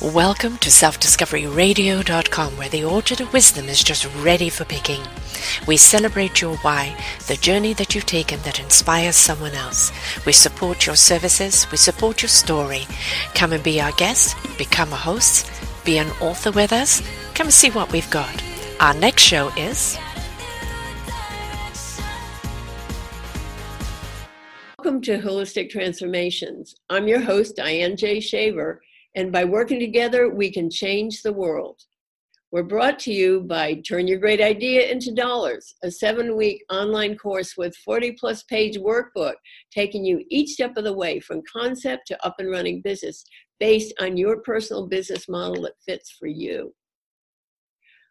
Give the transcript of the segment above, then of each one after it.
Welcome to selfdiscoveryradio.com, where the orchard of wisdom is just ready for picking. We celebrate your why, the journey that you've taken that inspires someone else. We support your services, we support your story. Come and be our guest, become a host, be an author with us. Come see what we've got. Our next show is. Welcome to Holistic Transformations. I'm your host, Diane J. Shaver and by working together, we can change the world. We're brought to you by Turn Your Great Idea into Dollars, a seven week online course with 40 plus page workbook taking you each step of the way from concept to up and running business based on your personal business model that fits for you.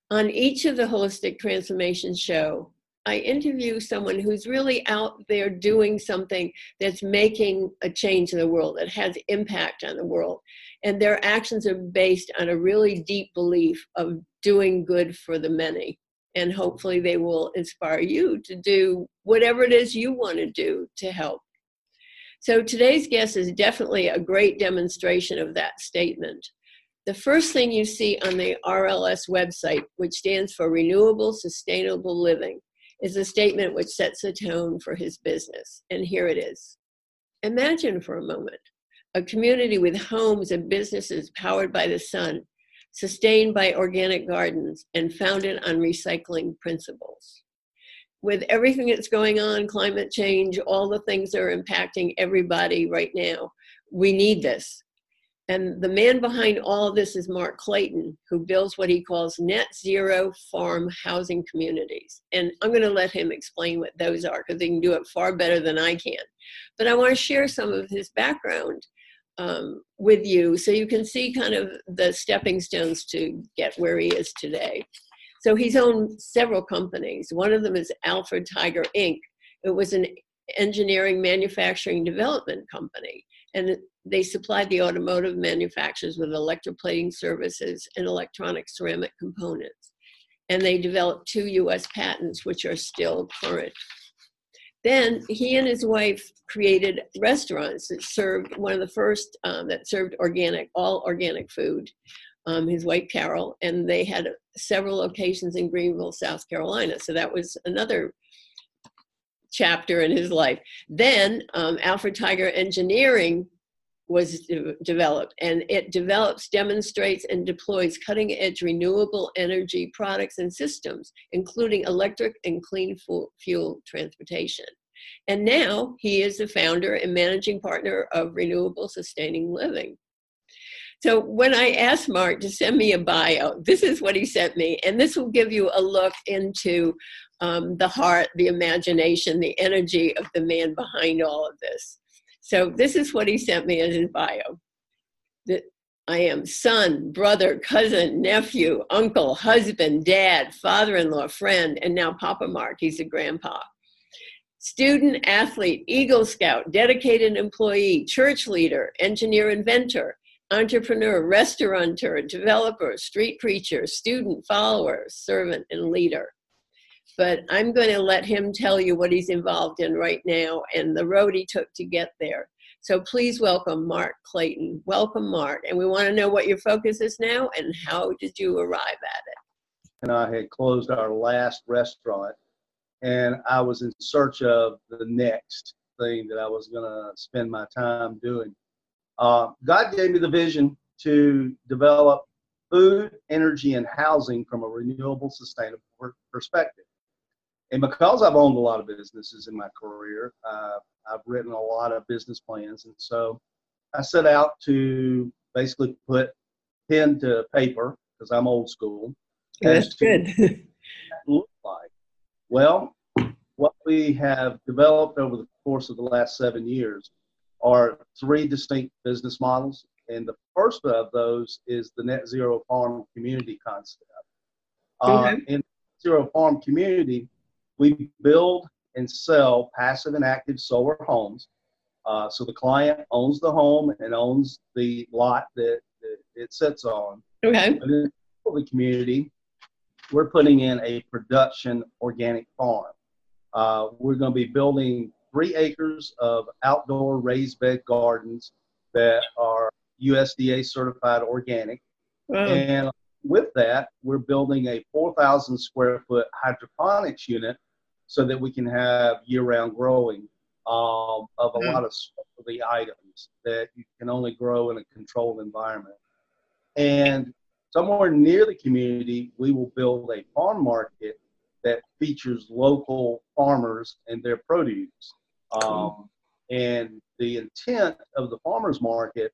On each of the Holistic Transformation show, I interview someone who's really out there doing something that's making a change in the world, that has impact on the world. And their actions are based on a really deep belief of doing good for the many. And hopefully, they will inspire you to do whatever it is you want to do to help. So, today's guest is definitely a great demonstration of that statement. The first thing you see on the RLS website, which stands for Renewable Sustainable Living, is a statement which sets the tone for his business. And here it is Imagine for a moment a community with homes and businesses powered by the sun, sustained by organic gardens, and founded on recycling principles. With everything that's going on, climate change, all the things that are impacting everybody right now, we need this. And the man behind all this is Mark Clayton, who builds what he calls net zero farm housing communities. And I'm going to let him explain what those are because he can do it far better than I can. But I want to share some of his background um, with you so you can see kind of the stepping stones to get where he is today. So he's owned several companies. One of them is Alfred Tiger Inc. It was an engineering manufacturing development company and they supplied the automotive manufacturers with electroplating services and electronic ceramic components. And they developed two US patents, which are still current. Then he and his wife created restaurants that served one of the first um, that served organic, all organic food. Um, his wife Carol, and they had several locations in Greenville, South Carolina. So that was another chapter in his life. Then um, Alfred Tiger Engineering was de- developed, and it develops, demonstrates, and deploys cutting edge renewable energy products and systems, including electric and clean fu- fuel transportation. And now he is the founder and managing partner of Renewable Sustaining Living. So when I asked Mark to send me a bio, this is what he sent me, and this will give you a look into um, the heart, the imagination, the energy of the man behind all of this. So this is what he sent me as his bio. That I am son, brother, cousin, nephew, uncle, husband, dad, father-in-law, friend, and now Papa Mark. He's a grandpa. Student, athlete, Eagle Scout, dedicated employee, church leader, engineer, inventor, entrepreneur, restaurateur, developer, street preacher, student, follower, servant, and leader but I'm going to let him tell you what he's involved in right now and the road he took to get there. So please welcome Mark Clayton. Welcome, Mark. And we want to know what your focus is now and how did you arrive at it? And I had closed our last restaurant and I was in search of the next thing that I was going to spend my time doing. Uh, God gave me the vision to develop food, energy, and housing from a renewable, sustainable perspective and because I've owned a lot of businesses in my career, uh, I've written a lot of business plans, and so I set out to basically put pen to paper because I'm old school. That's good. look like well, what we have developed over the course of the last seven years are three distinct business models, and the first of those is the net zero farm community concept. Okay. Uh, in zero farm community, we build and sell passive and active solar homes. Uh, so the client owns the home and owns the lot that, that it sits on. Okay. But in the community, we're putting in a production organic farm. Uh, we're going to be building three acres of outdoor raised bed gardens that are USDA certified organic. Wow. And with that, we're building a 4,000 square foot hydroponics unit so that we can have year round growing um, of a Mm. lot of specialty items that you can only grow in a controlled environment. And somewhere near the community, we will build a farm market that features local farmers and their produce. Um, and the intent of the farmers market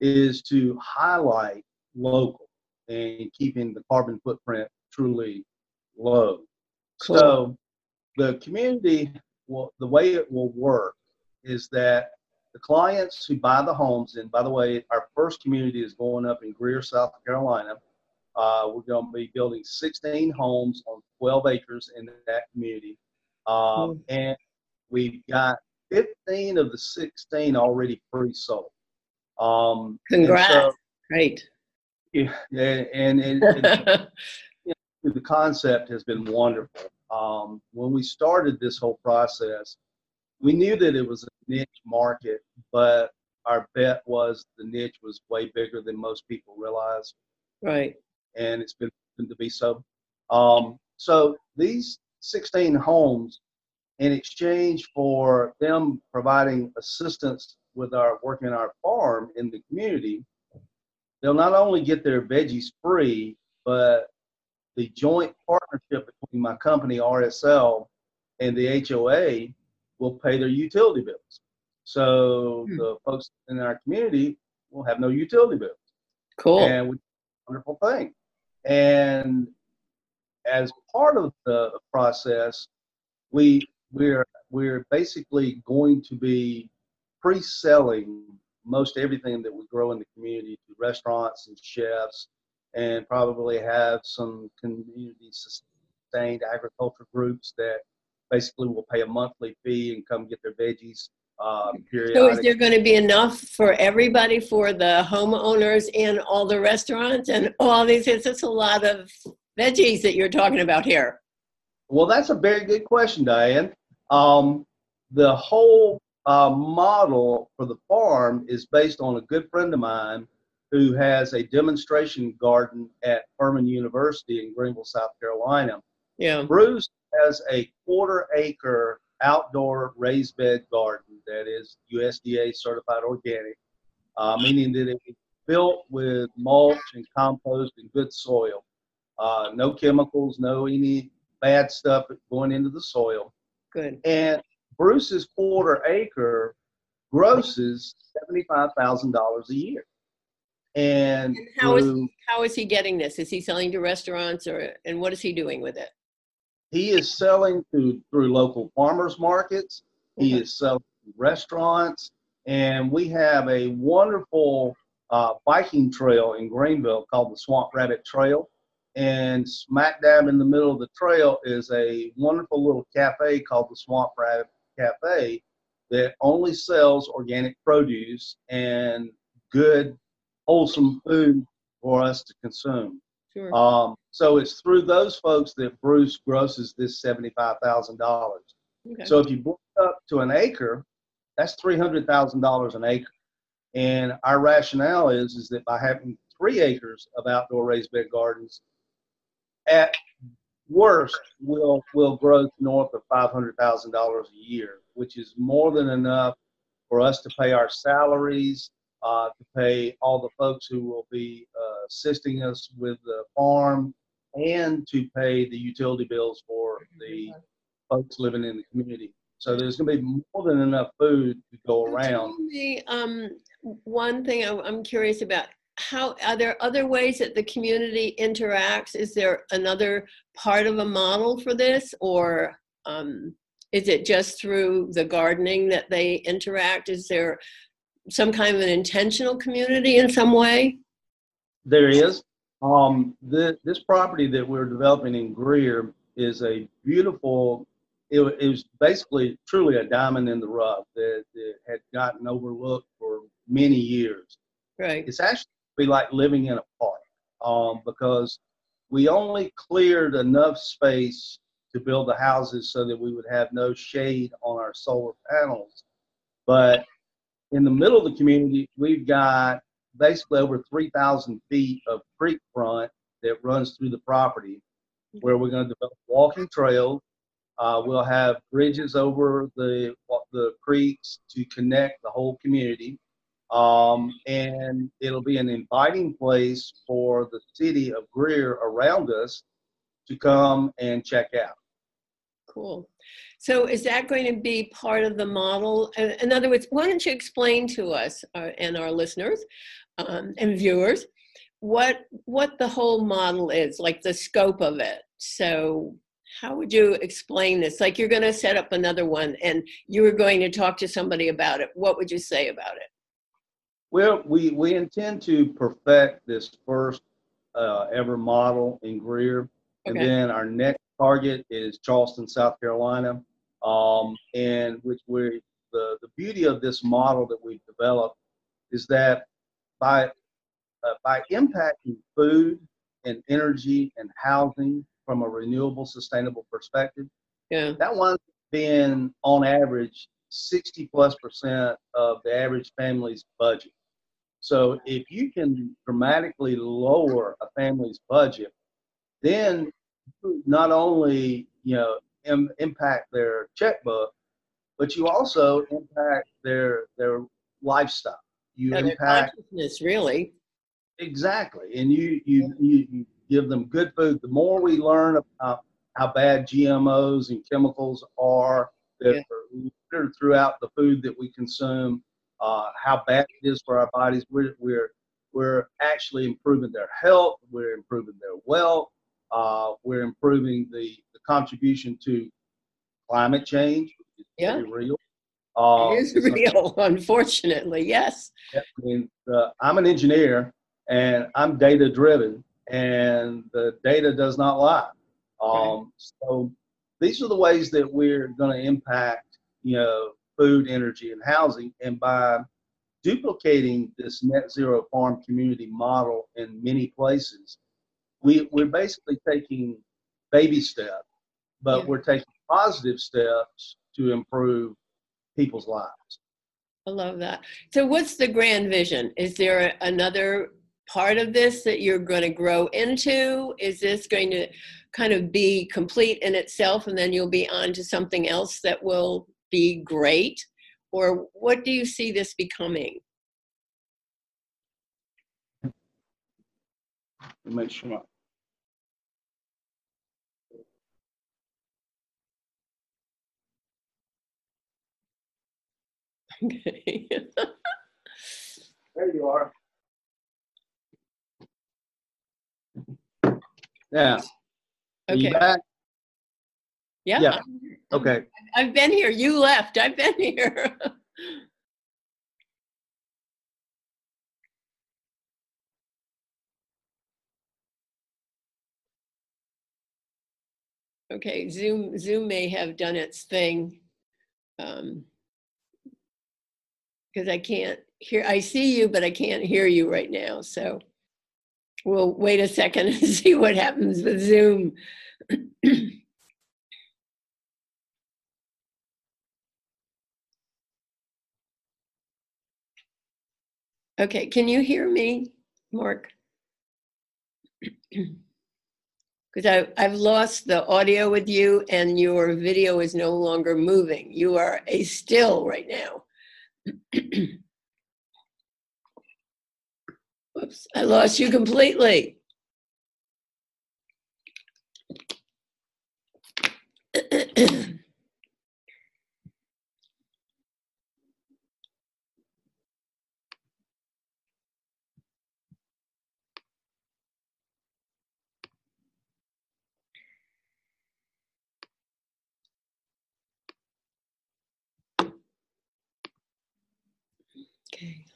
is to highlight local and keeping the carbon footprint truly low. Cool. So the community, will, the way it will work is that the clients who buy the homes, and by the way, our first community is going up in Greer, South Carolina. Uh, we're going to be building 16 homes on 12 acres in that community. Um, And we've got 15 of the 16 already pre-sold. Um, Congrats. so- Great. yeah, and, and, and the concept has been wonderful. Um, when we started this whole process, we knew that it was a niche market, but our bet was the niche was way bigger than most people realize, right. and it's been proven to be so. Um, so these 16 homes, in exchange for them providing assistance with our working our farm in the community, they'll not only get their veggies free, but the joint partnership between my company RSL and the HOA will pay their utility bills. So Hmm. the folks in our community will have no utility bills Cool. and we, wonderful thing. And as part of the process, we we're we're basically going to be pre-selling most everything that we grow in the community to restaurants and chefs, and probably have some community sustained agriculture groups that basically will pay a monthly fee and come get their veggies uh, so is there going to be enough for everybody, for the homeowners and all the restaurants and all these? It's just a lot of veggies that you're talking about here. Well, that's a very good question, Diane. Um, the whole uh, model for the farm is based on a good friend of mine who has a demonstration garden at Furman University in Greenville, South Carolina. Yeah. Bruce has a quarter acre outdoor raised bed garden that is USDA certified organic, uh, meaning that it is built with mulch and compost and good soil. Uh, no chemicals, no any bad stuff going into the soil. Good. And Bruce's quarter acre grosses $75,000 a year. And And how is- How is he getting this? Is he selling to restaurants or and what is he doing with it? he is selling to through local farmers markets. He Okay. is selling to restaurants, and we have a wonderful uh, biking trail in Greenville called the Swamp Rabbit Trail. And smack dab in the middle of the trail is a wonderful little cafe called the Swamp Rabbit Cafe that only sells organic produce and good, wholesome food for us to consume. Sure. Um, so it's through those folks that Bruce grosses this seventy-five thousand dollars. Okay. So if you blow up to an acre, that's three hundred thousand dollars an acre. And our rationale is is that by having three acres of outdoor raised bed gardens, at worst, we'll we'll grow north of five hundred thousand dollars a year, which is more than enough for us to pay our salaries, uh, to pay all the folks who will be uh, assisting us with the farm, and to pay the utility bills for the folks living in the community. So there's going to be more than enough food to go around. Me, um, one thing I'm, I'm curious about. How are there other ways that the community interacts? Is there another part of a model for this, or um, is it just through the gardening that they interact? Is there some kind of an intentional community in some way? There is. Um, the, this property that we're developing in Greer is a beautiful, it, it was basically truly a diamond in the rough that, that had gotten overlooked for many years. Right. It's actually like living in a park um, because we only cleared enough space to build the houses so that we would have no shade on our solar panels. But in the middle of the community, we've got basically over 3,000 feet of creek front that runs through the property where we're going to develop walking trails. Uh, we'll have bridges over the, the creeks to connect the whole community. Um, and it'll be an inviting place for the city of Greer around us to come and check out. Cool. So is that going to be part of the model? In other words, why don't you explain to us uh, and our listeners um, and viewers what what the whole model is, like the scope of it? So how would you explain this? Like you're going to set up another one and you were going to talk to somebody about it. What would you say about it? Well, we, we intend to perfect this first uh, ever model in Greer. And then our next target is Charleston, South Carolina. Um, and which we the, the beauty of this model that we've developed is that by uh, by impacting food and energy and housing from a renewable, sustainable perspective, Yeah. that up being on average 60 plus percent of the average family's budget. So if you can dramatically lower a family's budget, then not only you know Im- impact their checkbook, but you also impact their their lifestyle. You their impact consciousness, really. Exactly, and you you, you you give them good food. The more we learn about how bad GMOs and chemicals are that Yeah. are throughout the food that we consume, uh, how bad it is for our bodies, we're we're we're actually improving their health. We're improving their wealth. Uh, we're improving the, the contribution to climate change. which is Yeah. pretty real. Uh, It is real, unfortunately. Yes. I mean, uh, I'm an engineer and I'm data driven, and the data does not lie. Um, so these are the ways that we're going to impact, you know, food, energy, and housing. And by duplicating this net zero farm community model in many places, we, we're basically taking baby steps, but Yeah. we're taking positive steps to improve people's lives. I love that. So, what's the grand vision? Is there another part of this that you're going to grow into? Is this going to kind of be complete in itself and then you'll be on to something else that will be great? Or what do you see this becoming? Make sure. Okay. There you are. Yeah. Are you Okay. back? Yeah. Yeah. Okay. I've been here. You left. I've been here. okay, Zoom Zoom may have done its thing. Um because I can't hear I see you, but I can't hear you right now. So we'll wait a second and see what happens with Zoom. Okay, can you hear me, Mark? Because I've lost the audio with you and your video is no longer moving. You are a still right now. Whoops, I lost you completely. Okay.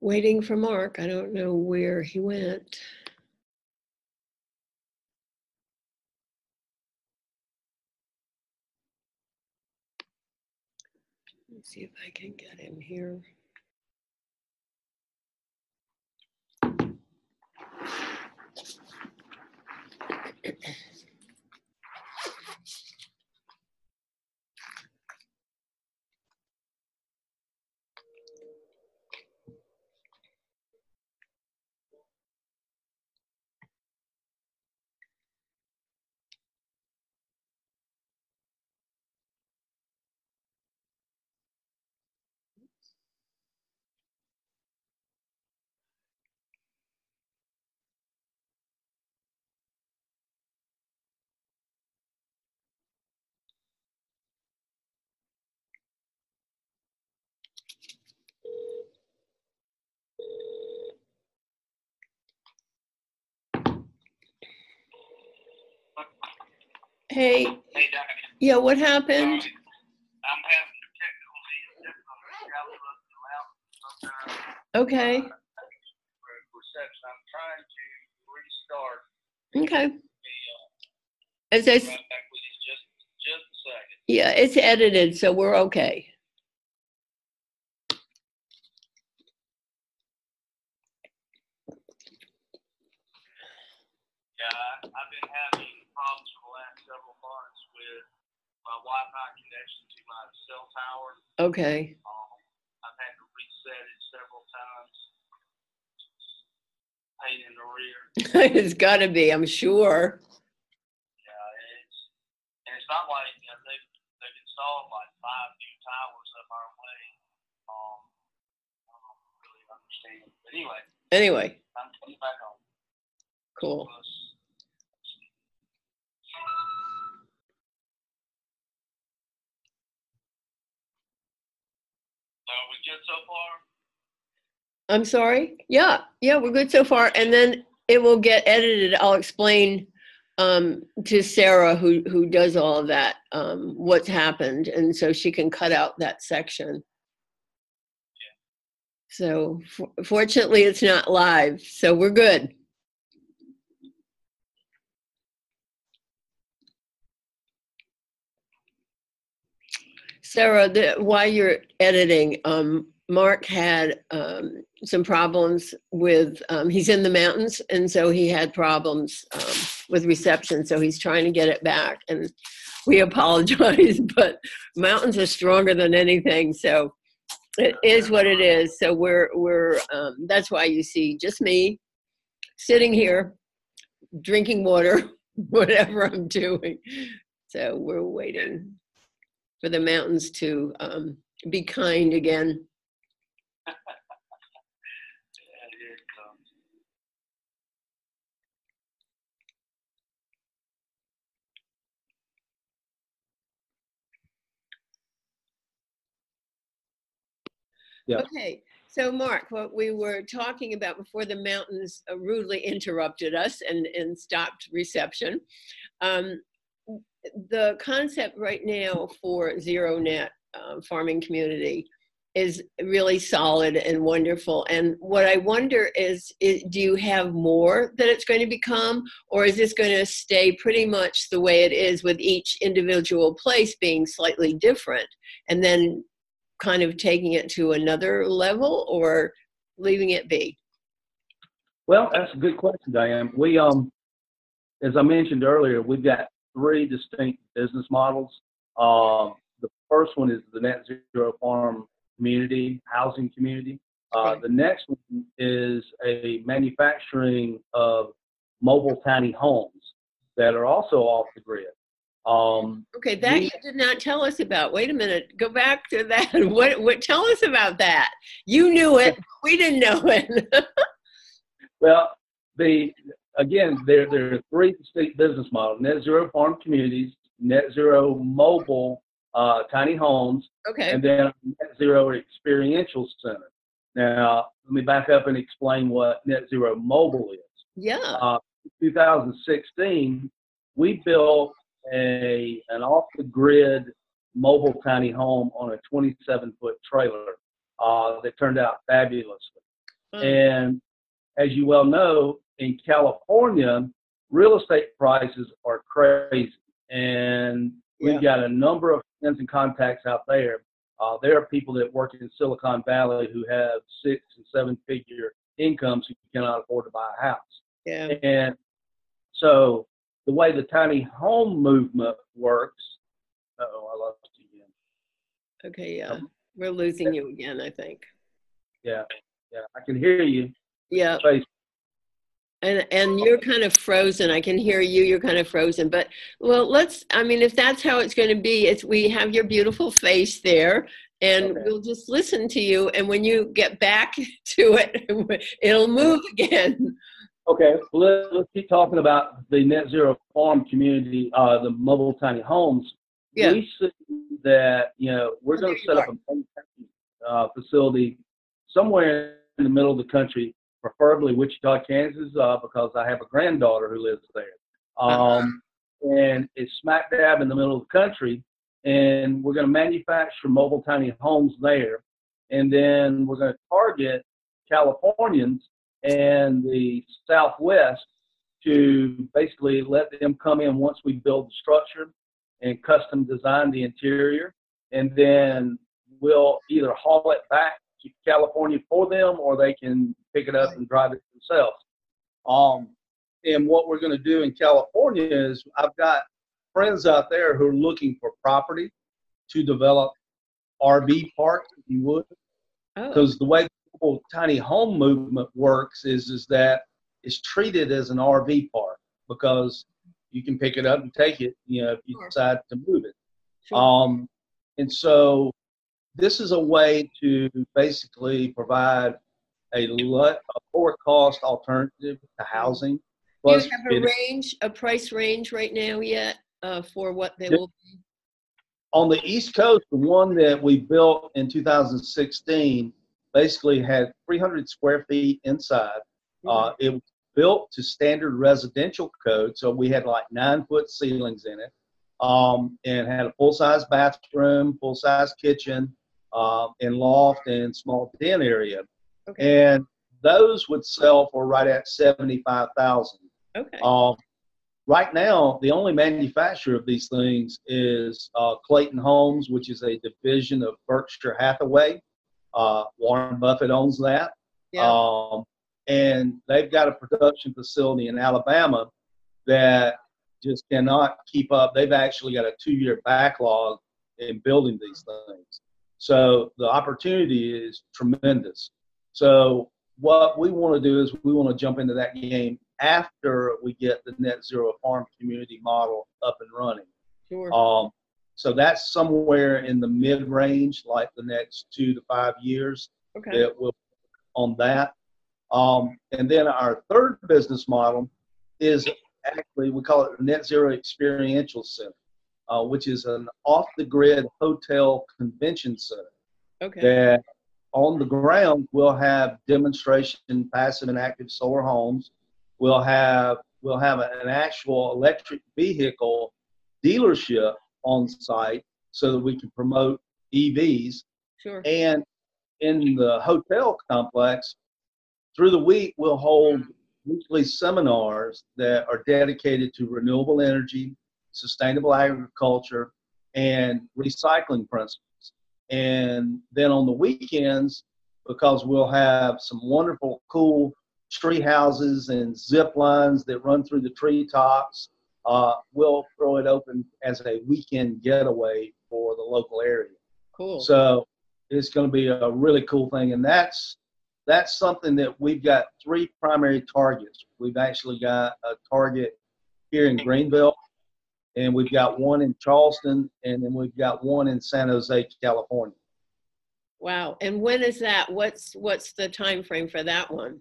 Waiting for Mark. I don't know where he went. Let's see if I can get him here. Hey, Hey, yeah, what happened? I'm having technical difficulties out of the mountain sometimes Okay, for reception. I'm trying to restart okay. the, uh, As I, s- right back with you just, just a second. yeah, it's edited, so we're okay. Yeah, I- I've been having problems for the last several months with my Wi-Fi connection to my cell tower. Okay, Um, I've had to reset it several times. Pain in the rear. it's gotta be, I'm sure. Yeah, it's and it's not like you know, they've they've installed like five new towers up our way. Um, I don't really understand, but anyway, Anyway, I'm coming back on. cool. So we good so far? I'm sorry? Yeah, yeah, we're good so far. And then it will get edited. I'll explain um, to Sarah, who, who does all of that, um, what's happened. And so she can cut out that section. So for- fortunately, it's not live, so we're good. Sarah, the, while you're editing, um, Mark had um, some problems with, um, he's in the mountains, and so he had problems um, with reception, so he's trying to get it back. And we apologize, but mountains are stronger than anything, so it is what it is. So we're, we're, um, that's why you see just me sitting here, drinking water, whatever I'm doing. So we're waiting for the mountains to um, be kind again. Yeah, here it comes. Yeah. Okay, so Mark, what we were talking about before the mountains uh, rudely interrupted us and, and stopped reception. Um, the concept right now for zero net uh, farming community is really solid and wonderful. And what I wonder is, i do you have more that it's going to become, or is this going to stay pretty much the way it is with each individual place being slightly different? And then kind of taking it to another level or leaving it be? Well, that's a good question, Diane. We, um, as I mentioned earlier, we've got three distinct business models. Um, the first one is the net zero farm community, housing community. Uh, the next one is a manufacturing of mobile tiny homes that are also off the grid. Um, Okay, that We- you did not tell us about. Wait a minute, go back to that. What, what, tell us about that. You knew it, we didn't know it. Well, the again, there there are three distinct business models: net zero farm communities, net zero mobile uh, tiny homes, Okay, and then net zero experiential center. Now, let me back up and explain what net zero mobile is. yeah, Uh, 2016, we built a an off the grid mobile tiny home on a 27 foot trailer uh, that turned out fabulously. Um, And as you well know, in California, real estate prices are crazy. And we've got a number of friends and contacts out there. Uh, there are people that work in Silicon Valley who have six and seven figure incomes who cannot afford to buy a house. yeah, And so the way the tiny home movement works, oh, I lost you again. okay, yeah. We're losing you again, I think. Yeah, yeah, I can hear you. Yeah, and, and you're kind of frozen. I can hear you, you're kind of frozen. But, well, let's, I mean, if that's how it's going to be, it's, we have your beautiful face there. And Okay. we'll just listen to you. And when you get back to it, it'll move again. Okay, well, let's, let's keep talking about the net zero farm community, uh, the mobile tiny homes. Yeah. We see that, you know, we're Oh, going to set up a uh, facility somewhere in the middle of the country, preferably Wichita, Kansas, uh, because I have a granddaughter who lives there. Uh-huh. Um, and it's smack dab in the middle of the country. And we're going to manufacture mobile tiny homes there. And then we're going to target Californians and the Southwest to basically let them come in once we build the structure and custom design the interior. And then we'll either haul it back to California for them or they can pick it up and drive it themselves. Um, and what we're going to do in California is I've got friends out there who are looking for property to develop RV parks, if you would. Because oh. the way the tiny home movement works is is that it's treated as an RV park because you can pick it up and take it, you know, if you sure. decide to move it. Sure. Um, and so this is a way to basically provide a, lot, a lower cost alternative to housing. Do you have a range, a price range right now yet uh, for what they will be? On the East Coast, the one that we built in 2016 basically had 300 square feet inside. Mm-hmm. Uh, it was built to standard residential code, so we had like nine foot ceilings in it, um, and had a full size bathroom, full size kitchen, uh, and loft and small den area. Okay. And those would sell for right at seventy-five thousand. Okay. Um, right now, the only manufacturer of these things is uh, Clayton Homes, which is a division of Berkshire Hathaway. Uh, Warren Buffett owns that. Yeah. Um, and they've got a production facility in Alabama that just cannot keep up. They've actually got a two-year backlog in building these things. So the opportunity is tremendous. So what we want to do is we want to jump into that game after we get the net zero farm community model up and running. Sure. Um, so that's somewhere in the mid range, like the next two to five years. Okay. That will on that. Um, and then our third business model is actually we call it Net Zero Experiential Center, uh, which is an off the grid hotel convention center. Okay. That on the ground we'll have demonstration passive and active solar homes. We'll have we'll have an actual electric vehicle dealership on site so that we can promote EVs. Sure. And in the hotel complex, through the week we'll hold weekly seminars that are dedicated to renewable energy, sustainable agriculture, and recycling principles. And then on the weekends, because we'll have some wonderful, cool tree houses and zip lines that run through the treetops, uh, we'll throw it open as a weekend getaway for the local area. Cool. So it's going to be a really cool thing, and that's that's something that we've got three primary targets. We've actually got a target here in Greenville, and we've got one in Charleston, and then we've got one in San Jose, California. Wow! And when is that? What's what's the time frame for that one?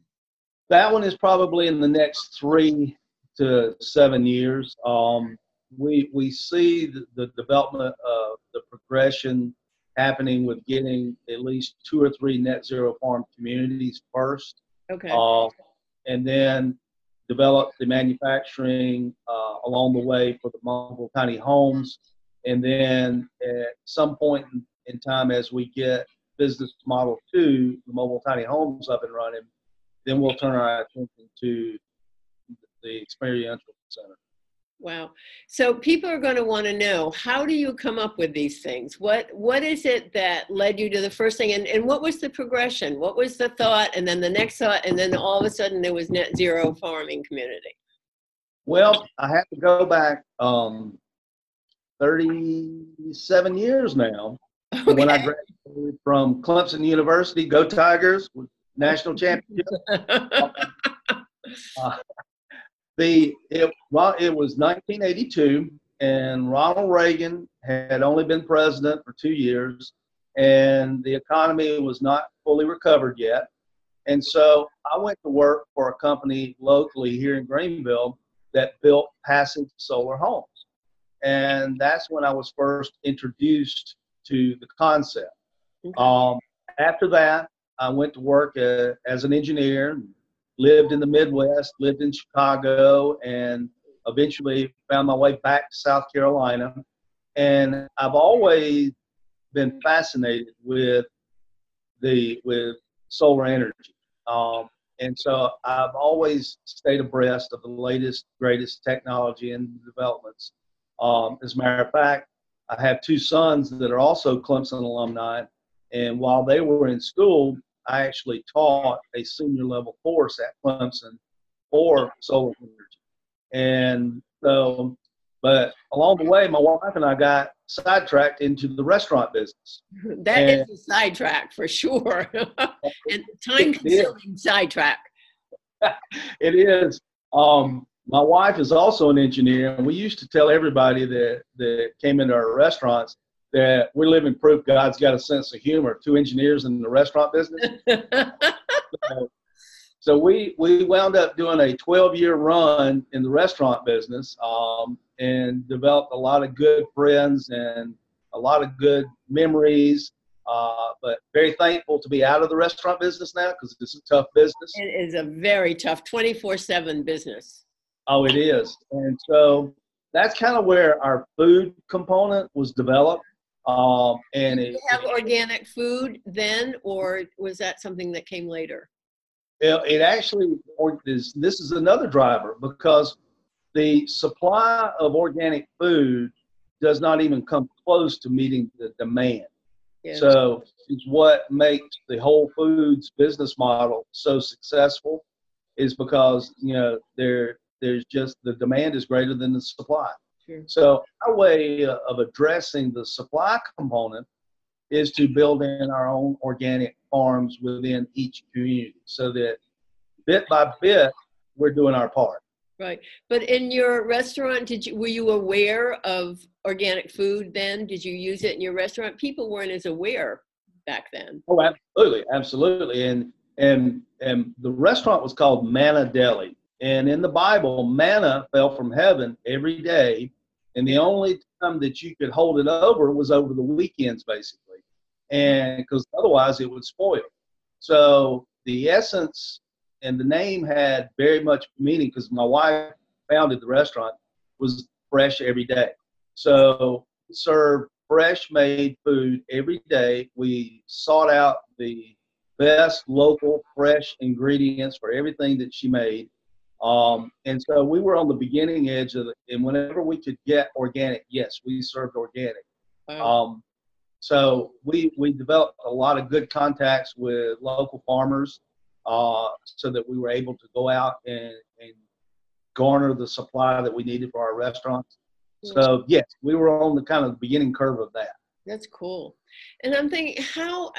That one is probably in the next three to seven years. Um, we we see the, the development of the progression happening with getting at least two or three net zero farm communities first. Okay. Uh, and then develop the manufacturing uh, along the way for the mobile tiny homes. And then at some point in, in time, as we get business model two, the mobile tiny homes up and running, then we'll turn our attention to the experiential center. Wow. So people are going to want to know how do you come up with these things? What what is it that led you to the first thing and, and what was the progression? What was the thought and then the next thought and then all of a sudden there was net zero farming community? Well, I have to go back um, 37 years now. Okay. When I graduated from Clemson University, go Tigers, national championship. uh, the it, it was 1982, and Ronald Reagan had only been president for two years, and the economy was not fully recovered yet. And so I went to work for a company locally here in Greenville that built passive solar homes. And that's when I was first introduced to the concept. Um, after that, I went to work uh, as an engineer lived in the Midwest, lived in Chicago, and eventually found my way back to South Carolina. And I've always been fascinated with the with solar energy. Um, and so I've always stayed abreast of the latest, greatest technology and developments. Um, as a matter of fact, I have two sons that are also Clemson alumni. And while they were in school, I actually taught a senior level course at Clemson for solar energy. And so, but along the way, my wife and I got sidetracked into the restaurant business. That and, is a sidetrack for sure, and time consuming sidetrack. it is. Um, my wife is also an engineer, and we used to tell everybody that that came into our restaurants that we're living proof God's got a sense of humor. Two engineers in the restaurant business. so, so, we we wound up doing a 12 year run in the restaurant business um, and developed a lot of good friends and a lot of good memories. Uh, but very thankful to be out of the restaurant business now because it's a tough business. It is a very tough 24 7 business. Oh, it is. And so that's kind of where our food component was developed. Um, and Did it, you have organic food then, or was that something that came later? It, it actually is. This is another driver because the supply of organic food does not even come close to meeting the demand. Yeah. So it's what makes the Whole Foods business model so successful is because you know there there's just the demand is greater than the supply. Sure. So our way uh, of addressing the supply component is to build in our own organic farms within each community so that bit by bit we're doing our part. Right. But in your restaurant, did you were you aware of organic food then? Did you use it in your restaurant? People weren't as aware back then. Oh, absolutely, absolutely. And and and the restaurant was called Manna Deli. And in the Bible, manna fell from heaven every day and the only time that you could hold it over was over the weekends, basically, and because otherwise it would spoil. So the essence and the name had very much meaning because my wife founded the restaurant was fresh every day. So serve fresh made food every day. We sought out the best local fresh ingredients for everything that she made um, and so we were on the beginning edge of it. And whenever we could get organic, yes, we served organic. Wow. Um, so we, we developed a lot of good contacts with local farmers uh, so that we were able to go out and, and garner the supply that we needed for our restaurants. So yes, we were on the kind of beginning curve of that. That's cool. And I'm thinking how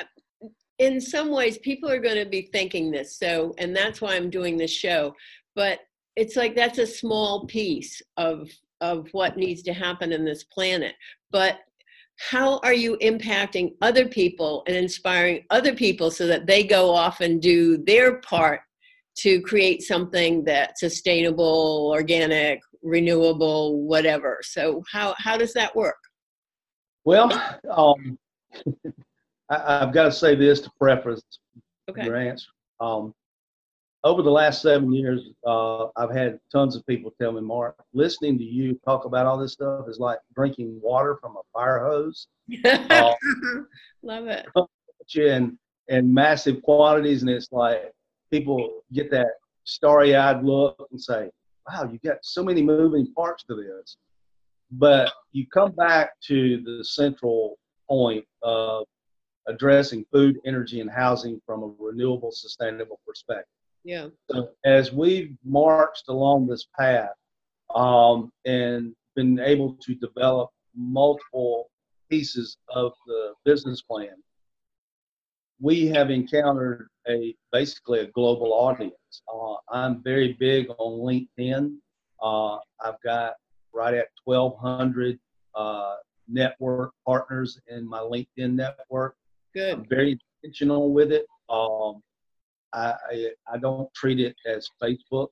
in some ways people are going to be thinking this. So and that's why I'm doing this show but it's like that's a small piece of of what needs to happen in this planet. But how are you impacting other people and inspiring other people so that they go off and do their part to create something that's sustainable organic renewable whatever? So how how does that work? Well um, I, have got to say this to preface okay. your answer. Um, over the last seven years, uh, I've had tons of people tell me, Mark, listening to you talk about all this stuff is like drinking water from a fire hose. Uh, Love it. In, in massive quantities, and it's like people get that starry eyed look and say, wow, you got so many moving parts to this. But you come back to the central point of addressing food, energy, and housing from a renewable, sustainable perspective. Yeah. So as we've marched along this path um, and been able to develop multiple pieces of the business plan, we have encountered a basically a global audience. Uh, I'm very big on LinkedIn. Uh, I've got right at 1,200 uh, network partners in my LinkedIn network. Good. I'm very intentional with it. Um, I, I, I don't treat it as Facebook.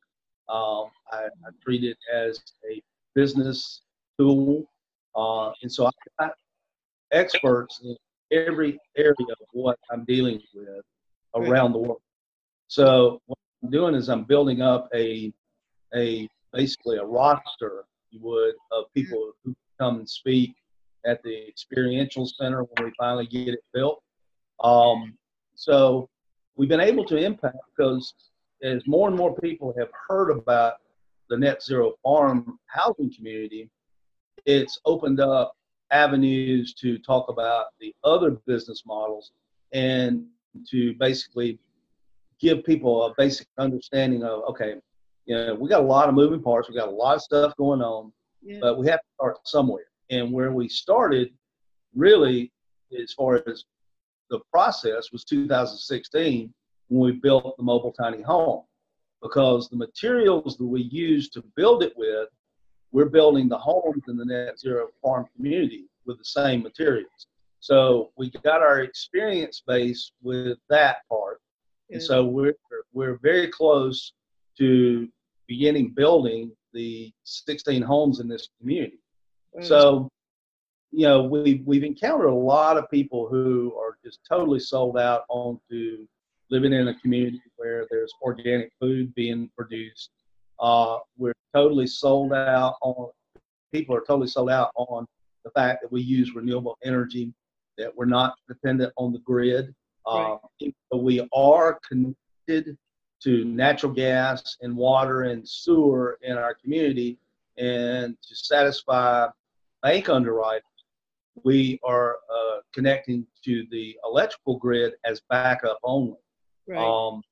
Um, I, I, treat it as a business tool. Uh, and so I've got experts in every area of what I'm dealing with around the world. So what I'm doing is I'm building up a, a basically a roster, you would, of people who come and speak at the experiential center when we finally get it built. Um, so we've been able to impact because as more and more people have heard about the net zero farm housing community, it's opened up avenues to talk about the other business models and to basically give people a basic understanding of okay, you know, we got a lot of moving parts, we got a lot of stuff going on, Yeah. but we have to start somewhere. And where we started, really, as far as the process, was 2016 when we built the mobile tiny home, because the materials that we used to build it with, we're building the homes in the net zero farm community with the same materials. So we got our experience base with that part. And so we're we're very close to beginning building the 16 homes in this community. So, you know, we we've encountered a lot of people who are just totally sold out onto living in a community where there's organic food being produced. Uh, we're totally sold out on. People are totally sold out on the fact that we use renewable energy, that we're not dependent on the grid. Uh, but we are connected to natural gas and water and sewer in our community, and to satisfy bank underwriters, we are uh, connecting to the electrical grid as backup only. right. Um,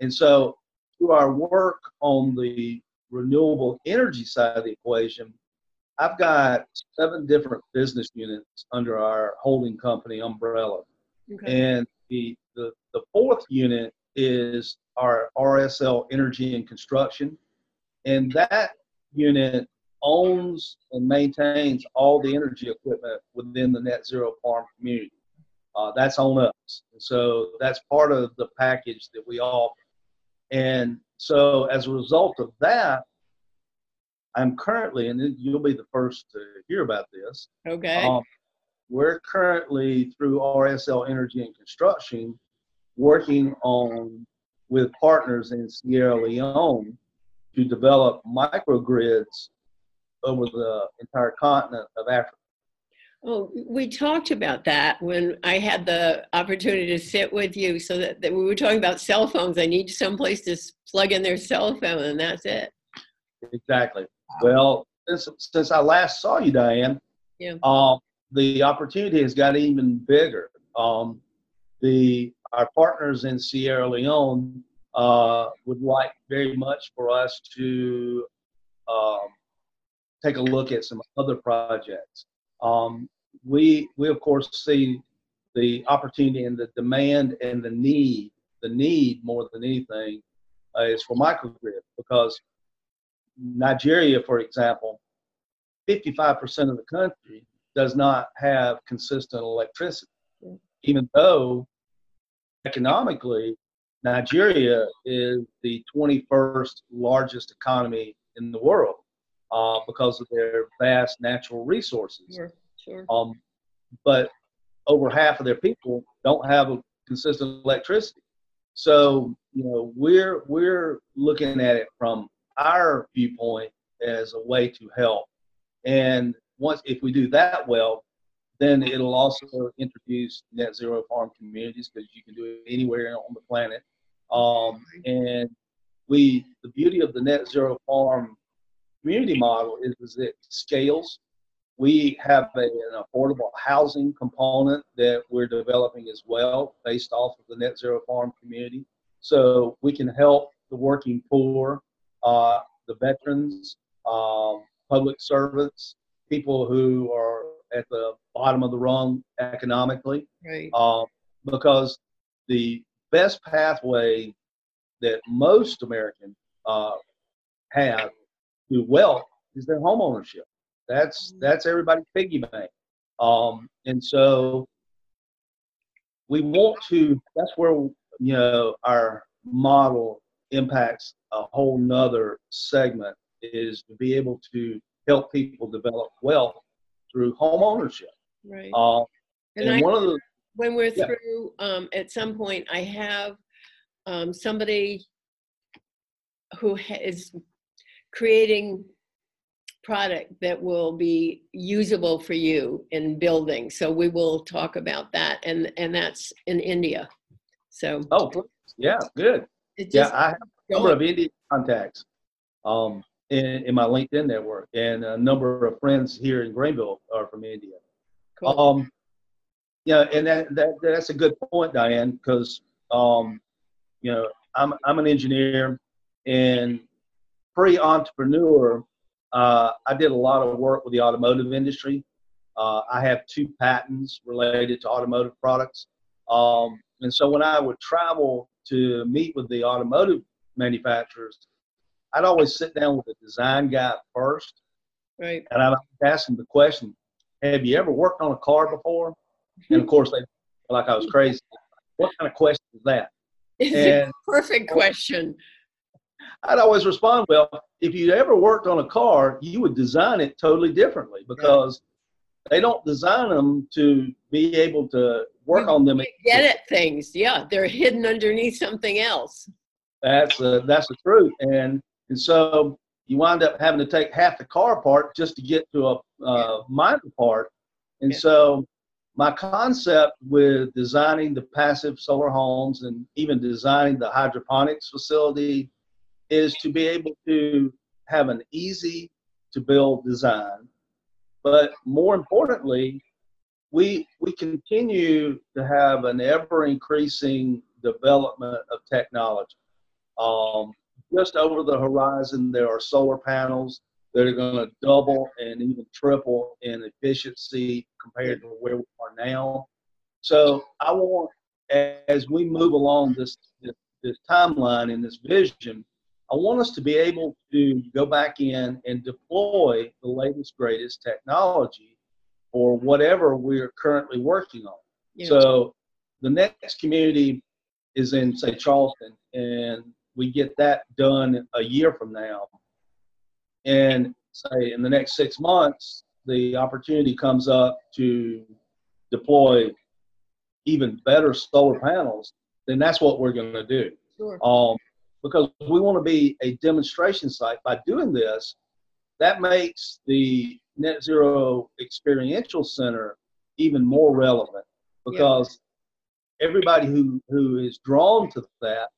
and so, through our work on the renewable energy side of the equation, I've got seven different business units under our holding company umbrella. okay. And the, the, the fourth unit is our RSL Energy and Construction. And that unit owns and maintains all the energy equipment within the net zero farm community. Uh, that's on us. And so that's part of the package that we offer. And so as a result of that, I'm currently, and you'll be the first to hear about this, okay. um, we're currently through RSL Energy and Construction working on with partners in Sierra Leone to develop microgrids over the entire continent of Africa. Oh, we talked about that when I had the opportunity to sit with you. So that, that we were talking about cell phones. I need someplace to plug in their cell phone, and that's it. Exactly. Well, since, since I last saw you, Diane, Yeah. um, the opportunity has got even bigger. Um, the our partners in Sierra Leone uh, would like very much for us to um, take a look at some other projects. Um, we we of course see the opportunity and the demand and the need. The need more than anything uh, is for microgrid because Nigeria, for example, 55% of the country does not have consistent electricity, even though economically, Nigeria is the 21st largest economy in the world uh, because of their vast natural resources. Sure, sure. Um, but over half of their people don't have a consistent electricity. So you know we're we're looking at it from our viewpoint as a way to help. And once if we do that well, then it'll also introduce net zero farm communities because you can do it anywhere on the planet. Um, and we the beauty of the net zero farm community model is, is it scales we have a, an affordable housing component that we're developing as well, based off of the Net Zero Farm community. So we can help the working poor, uh, the veterans, um, public servants, people who are at the bottom of the rung economically, Right. um, because the best pathway that most Americans uh, have to wealth is their home ownership. That's that's everybody's piggy bank. Um, and so we want to. That's where you know our model impacts a whole nother segment is to be able to help people develop wealth through home ownership. Right. Uh, and and I, one of the when we're yeah. through, um, at some point, I have um, somebody who ha- is creating product that will be usable for you in building. So we will talk about that, and and that's in India. So Oh, yeah, good. Yeah, I have a number of Indian contacts um, in, in my LinkedIn network, and a number of friends here in Greenville are from India. cool. Um, yeah, and that, that that's a good point, Diane, because um, you know I'm I'm an engineer, and pre-entrepreneur, uh, I did a lot of work with the automotive industry. Uh, I have two patents related to automotive products, um, and so when I would travel to meet with the automotive manufacturers, I'd always sit down with the design guy first, right. and I'd ask him the question, "Have you ever worked on a car before?" And of course, they like I was crazy. What kind of question is that? It's a perfect question. I'd always respond, "Well, if you ever worked on a car, you would design it totally differently because they don't design them to be able to work You on them." Get at things, yeah. They're hidden underneath something else. That's uh, that's the truth, and and so you wind up having to take half the car apart just to get to a uh, minor part, and Yeah. so my concept with designing the passive solar homes and even designing the hydroponics facility is to be able to have an easy to build design, but more importantly, we we continue to have an ever increasing development of technology. Um, just over the horizon, there are solar panels that are going to double and even triple in efficiency compared to where we are now. So I want, as we move along this, this, this timeline and this vision, I want us to be able to go back in and deploy the latest, greatest technology for whatever we're currently working on. Yeah. So the next community is in, say, Charleston, and we get that done a year from now. And say in the next six months, the opportunity comes up to deploy even better solar panels, then that's what we're going to do. Sure. Um, because we want to be a demonstration site. By doing this, that makes the Net Zero Experiential Center even more relevant because everybody who, who is drawn to that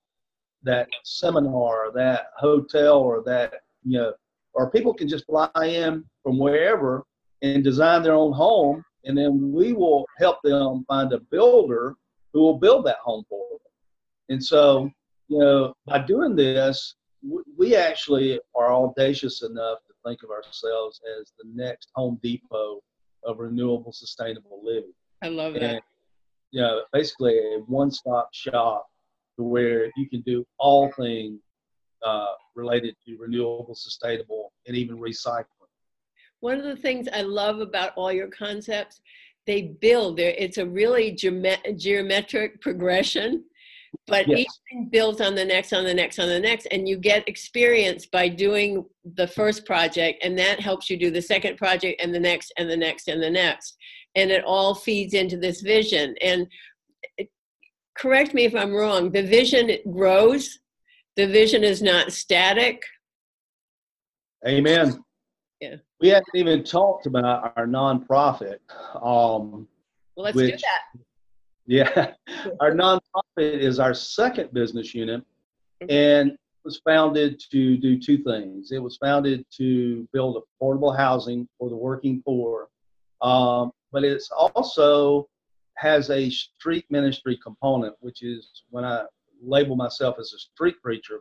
that seminar, that hotel, or that you know, or people can just fly in from wherever and design their own home, and then we will help them find a builder who will build that home for them. And so, you know, by doing this, we actually are audacious enough to think of ourselves as the next Home Depot of renewable, sustainable living I love that. and you know, basically a one-stop shop to where you can do all things uh, related to renewable, sustainable, and even recycling. One of the things I love about all your concepts, they build there. It's a really geometric progression, but Yes. each thing builds on the next, on the next, on the next, and you get experience by doing the first project, and that helps you do the second project, and the next, and the next, and the next, and it all feeds into this vision. And correct me if I'm wrong. The vision grows. The vision is not static. Amen. Yeah. We haven't even talked about our nonprofit. Um, Well, let's do that. Yeah, our nonprofit is our second business unit, and was founded to do two things. It was founded to build affordable housing for the working poor, um, but it's also has a street ministry component, which is when I label myself as a street preacher.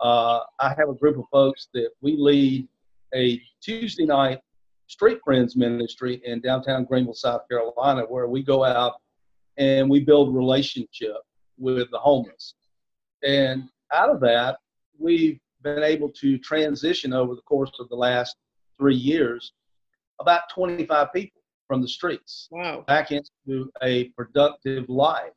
Uh, I have a group of folks that we lead a Tuesday night street friends ministry in downtown Greenville, South Carolina, where we go out and we build relationship with the homeless. And out of that, we've been able to transition over the course of the last three years about 25 people from the streets Wow. back into a productive life.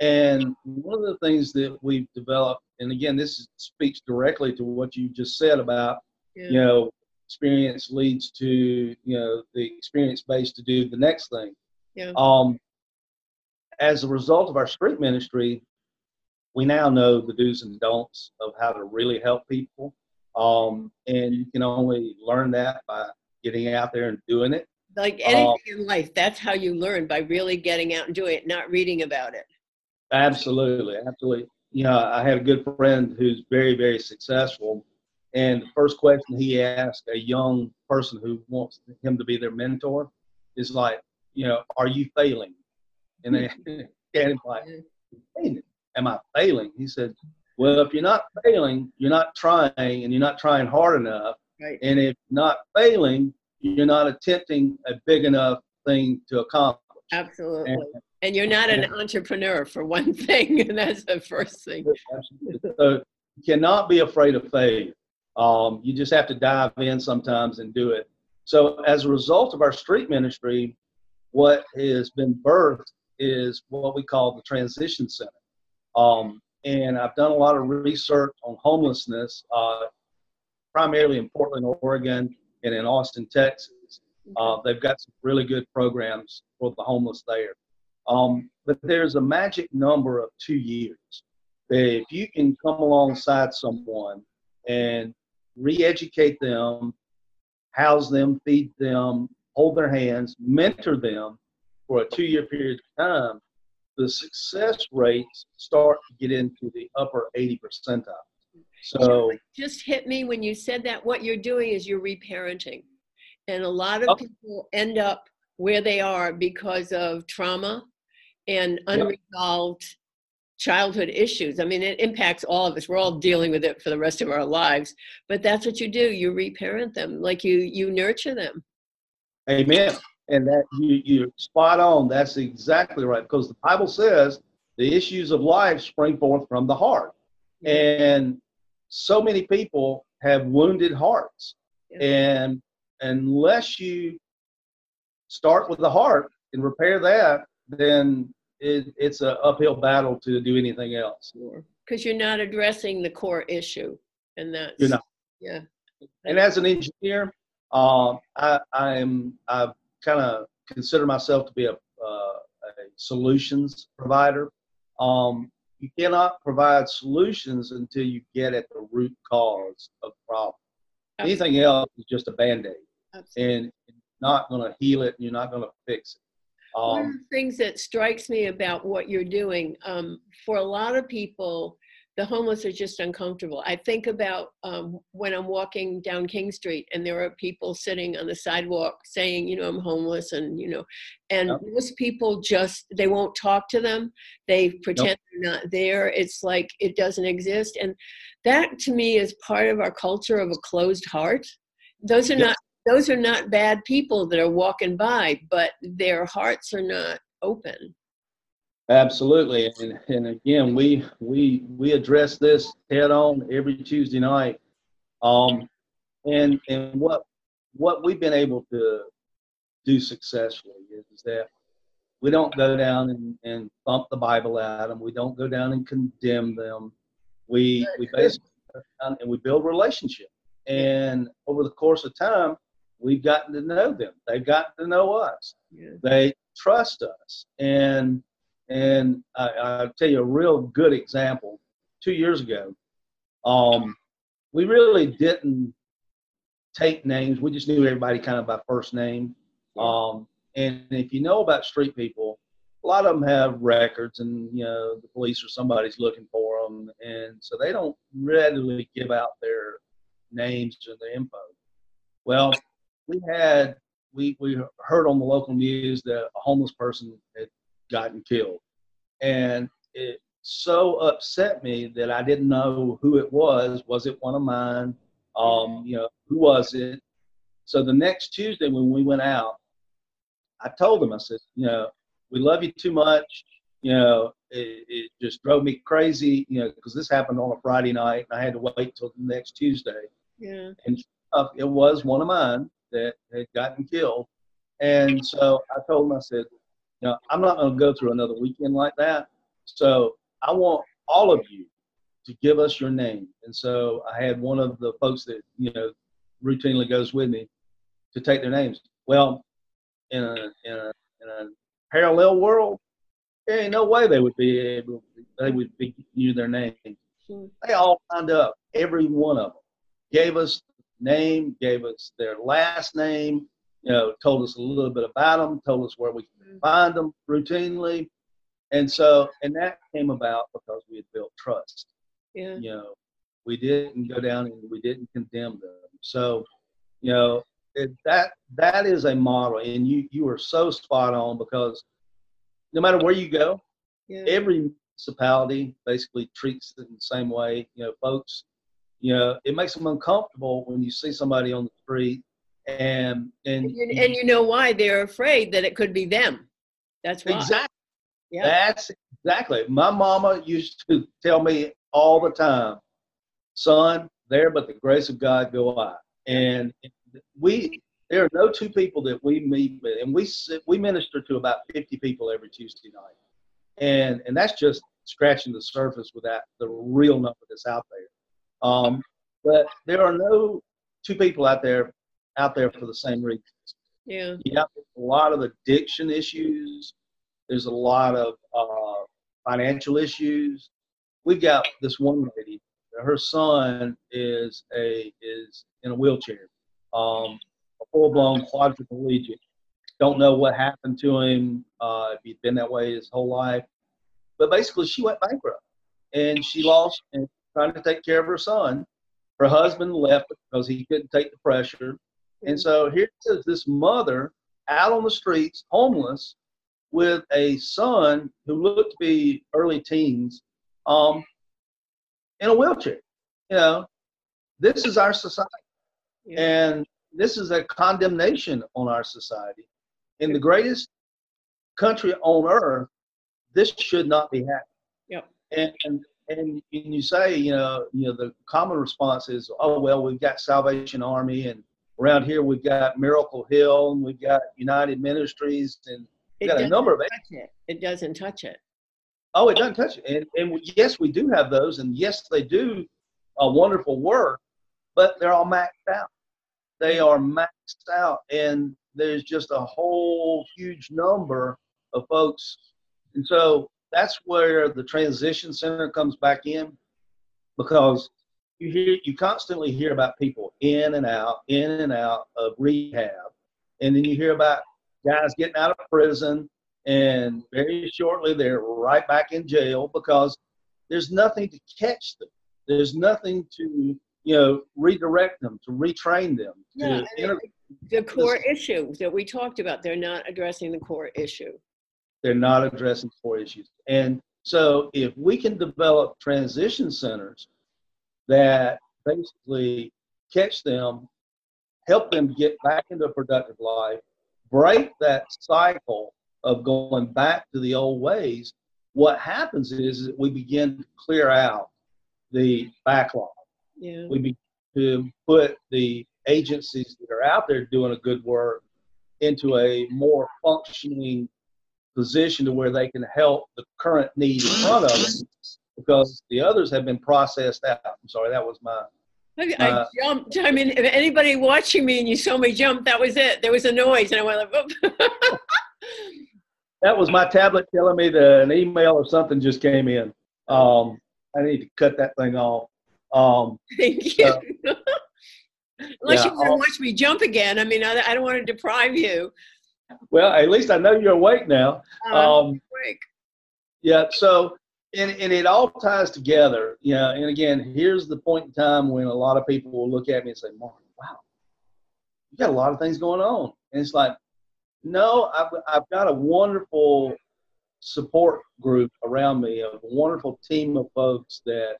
And one of the things that we've developed, and again, this speaks directly to what you just said about, Yeah. you know, experience leads to, you know, the experience base to do the next thing. Yeah. Um, as a result of our street ministry, we now know the do's and don'ts of how to really help people. Um, and you can only learn that by getting out there and doing it. Like anything in life, that's how you learn by really getting out and doing it, not reading about it. Absolutely, absolutely. You know, I had a good friend who's very, very successful, and the first question he asked a young person who wants him to be their mentor is like, you know, are you failing? And they and like, am I failing? He said, well, if you're not failing, you're not trying, and you're not trying hard enough. Right. And if not failing, you're not attempting a big enough thing to accomplish. Absolutely. And, and you're not an entrepreneur for one thing, and that's the first thing. So you cannot be afraid of failure. Um, you just have to dive in sometimes and do it. So as a result of our street ministry, what has been birthed is what we call the transition center. Um, and I've done a lot of research on homelessness, uh, primarily in Portland, Oregon, and in Austin, Texas. Uh, they've got some really good programs for the homeless there. Um, but there's a magic number of two years. If you can come alongside someone and re-educate them, house them, feed them, hold their hands, mentor them for a two-year period of time, the success rates start to get into the upper 80 percentile. So just hit me when you said that. What you're doing is you're reparenting, and a lot of oh. people end up where they are because of trauma and unresolved yep. childhood issues. I mean, it impacts all of us. We're all dealing with it for the rest of our lives. But that's what you do. You reparent them, like you you nurture them. Amen. And that you you spot on. That's exactly right because the Bible says the issues of life spring forth from the heart, and so many people have wounded hearts, and unless you start with the heart and repair that, then it, it's an uphill battle to do anything else. Because you're not addressing the core issue, and that's you're not. Yeah. And as an engineer, uh, I, I'm I've kind of consider myself to be a, uh, a solutions provider. Um, you cannot provide solutions until you get at the root cause of the problem. Absolutely. Anything else is just a band aid, and not going to heal it. And you're not going to fix it. Um, One of the things that strikes me about what you're doing, um, for a lot of people, the homeless are just uncomfortable. I think about um, when I'm walking down King Street and there are people sitting on the sidewalk saying, you know, I'm homeless, and you know, and yep. most people just they won't talk to them. They pretend they're not there. It's like it doesn't exist, and that to me is part of our culture of a closed heart. Those are not those are not bad people that are walking by, but their hearts are not open. Absolutely, and, and again, we we we address this head on every Tuesday night. Um, and and what what we've been able to do successfully is, is that we don't go down and, and bump the Bible at them. We don't go down and condemn them. We we basically and we build relationship. And over the course of time, we've gotten to know them. They've gotten to know us. Yeah. They trust us. And and I, I'll tell you a real good example. Two years ago, um, we really didn't take names. We just knew everybody kind of by first name. Um, and if you know about street people, a lot of them have records, and you know the police or somebody's looking for them, and so they don't readily give out their names or their info. Well, we had we we heard on the local news that a homeless person had gotten killed. And it so upset me that I didn't know who it was. Was it one of mine? Um, you know, who was it? So the next Tuesday when we went out, I told them, I said, you know, we love you too much. You know, it, it just drove me crazy, you know, because this happened on a Friday night and I had to wait till the next Tuesday. Yeah. And it was one of mine that had gotten killed. And so I told them, I said, you know, I'm not going to go through another weekend like that. So I want all of you to give us your name. And so I had one of the folks that, you know, routinely goes with me to take their names. Well, in a, in a, in a parallel world, there ain't no way they would be able, they would be you their name. Hmm. They all lined up, every one of them. gave us name, gave us their last name, you know, told us a little bit about them, told us where we can mm-hmm. find them routinely. And so, and that came about because we had built trust. Yeah. You know, we didn't go down and we didn't condemn them. So, you know, it, that that is a model, and you you are so spot on because no matter where you go, Yeah. every municipality basically treats it in the same way. You know, folks, you know, it makes them uncomfortable when you see somebody on the street and and And you, and you know why they're afraid that it could be them. That's why. exactly Yeah. that's exactly. My mama used to tell me all the time, son, there but the grace of God go I. And we there are no two people that we meet with, and we sit, we minister to about 50 people every Tuesday night, and and that's just scratching the surface without the real number that's out there. Um, but there are no two people out there out there for the same reasons. Yeah. Have a lot of addiction issues. There's a lot of uh, financial issues. We've got this one lady. Her son is a is in a wheelchair, um, a full blown quadriplegic. Don't know what happened to him. Uh, if he'd been that way his whole life, but basically she went bankrupt, and she lost and trying to take care of her son. Her husband left because he couldn't take the pressure. And so here is this mother out on the streets, homeless, with a son who looked to be early teens, um, in a wheelchair. You know, this is our society, Yeah. and this is a condemnation on our society. In the greatest country on earth, this should not be happening. Yep. And and and you say, you know, you know, the common response is, oh well, we've got Salvation Army and around here we've got Miracle Hill and we've got United Ministries and It we've got a doesn't number of touch it. It doesn't touch it. oh it doesn't touch it and, and we- yes we do have those and yes they do a wonderful work but they're all maxed out they are maxed out and there's just a whole huge number of folks and so that's where the transition center comes back in because you hear you constantly hear about people in and out in and out of rehab and then you hear about guys getting out of prison and very shortly they're right back in jail because there's nothing to catch them there's nothing to you know redirect them to retrain them to Yeah, The core issue that we talked about, they're not addressing the core issue. they're not addressing core issues. And so if we can develop transition centers that basically catch them, help them get back into a productive life, break that cycle of going back to the old ways, what happens is that we begin to clear out the backlog. Yeah. We begin to put the agencies that are out there doing a good work into a more functioning position to where they can help the current need in front of them because the others have been processed out. I'm sorry, that was my. I, I Uh, jumped. I mean, if anybody watching me and you saw me jump, that was it. There was a noise, and I went like. That was my tablet telling me that an email or something just came in. Um, I need to cut that thing off. Um, "Thank you." Unless yeah, you want to I'll- watch me jump again. I mean, I, I don't want to deprive you. well, at least I know you're awake now. Uh, Um, quick. Yeah, so and, and it all ties together, you know. And again, here's the point in time when a lot of people will look at me and say, "Mark, wow, you got a lot of things going on." And it's like, no, I've I've got a wonderful support group around me, a wonderful team of folks that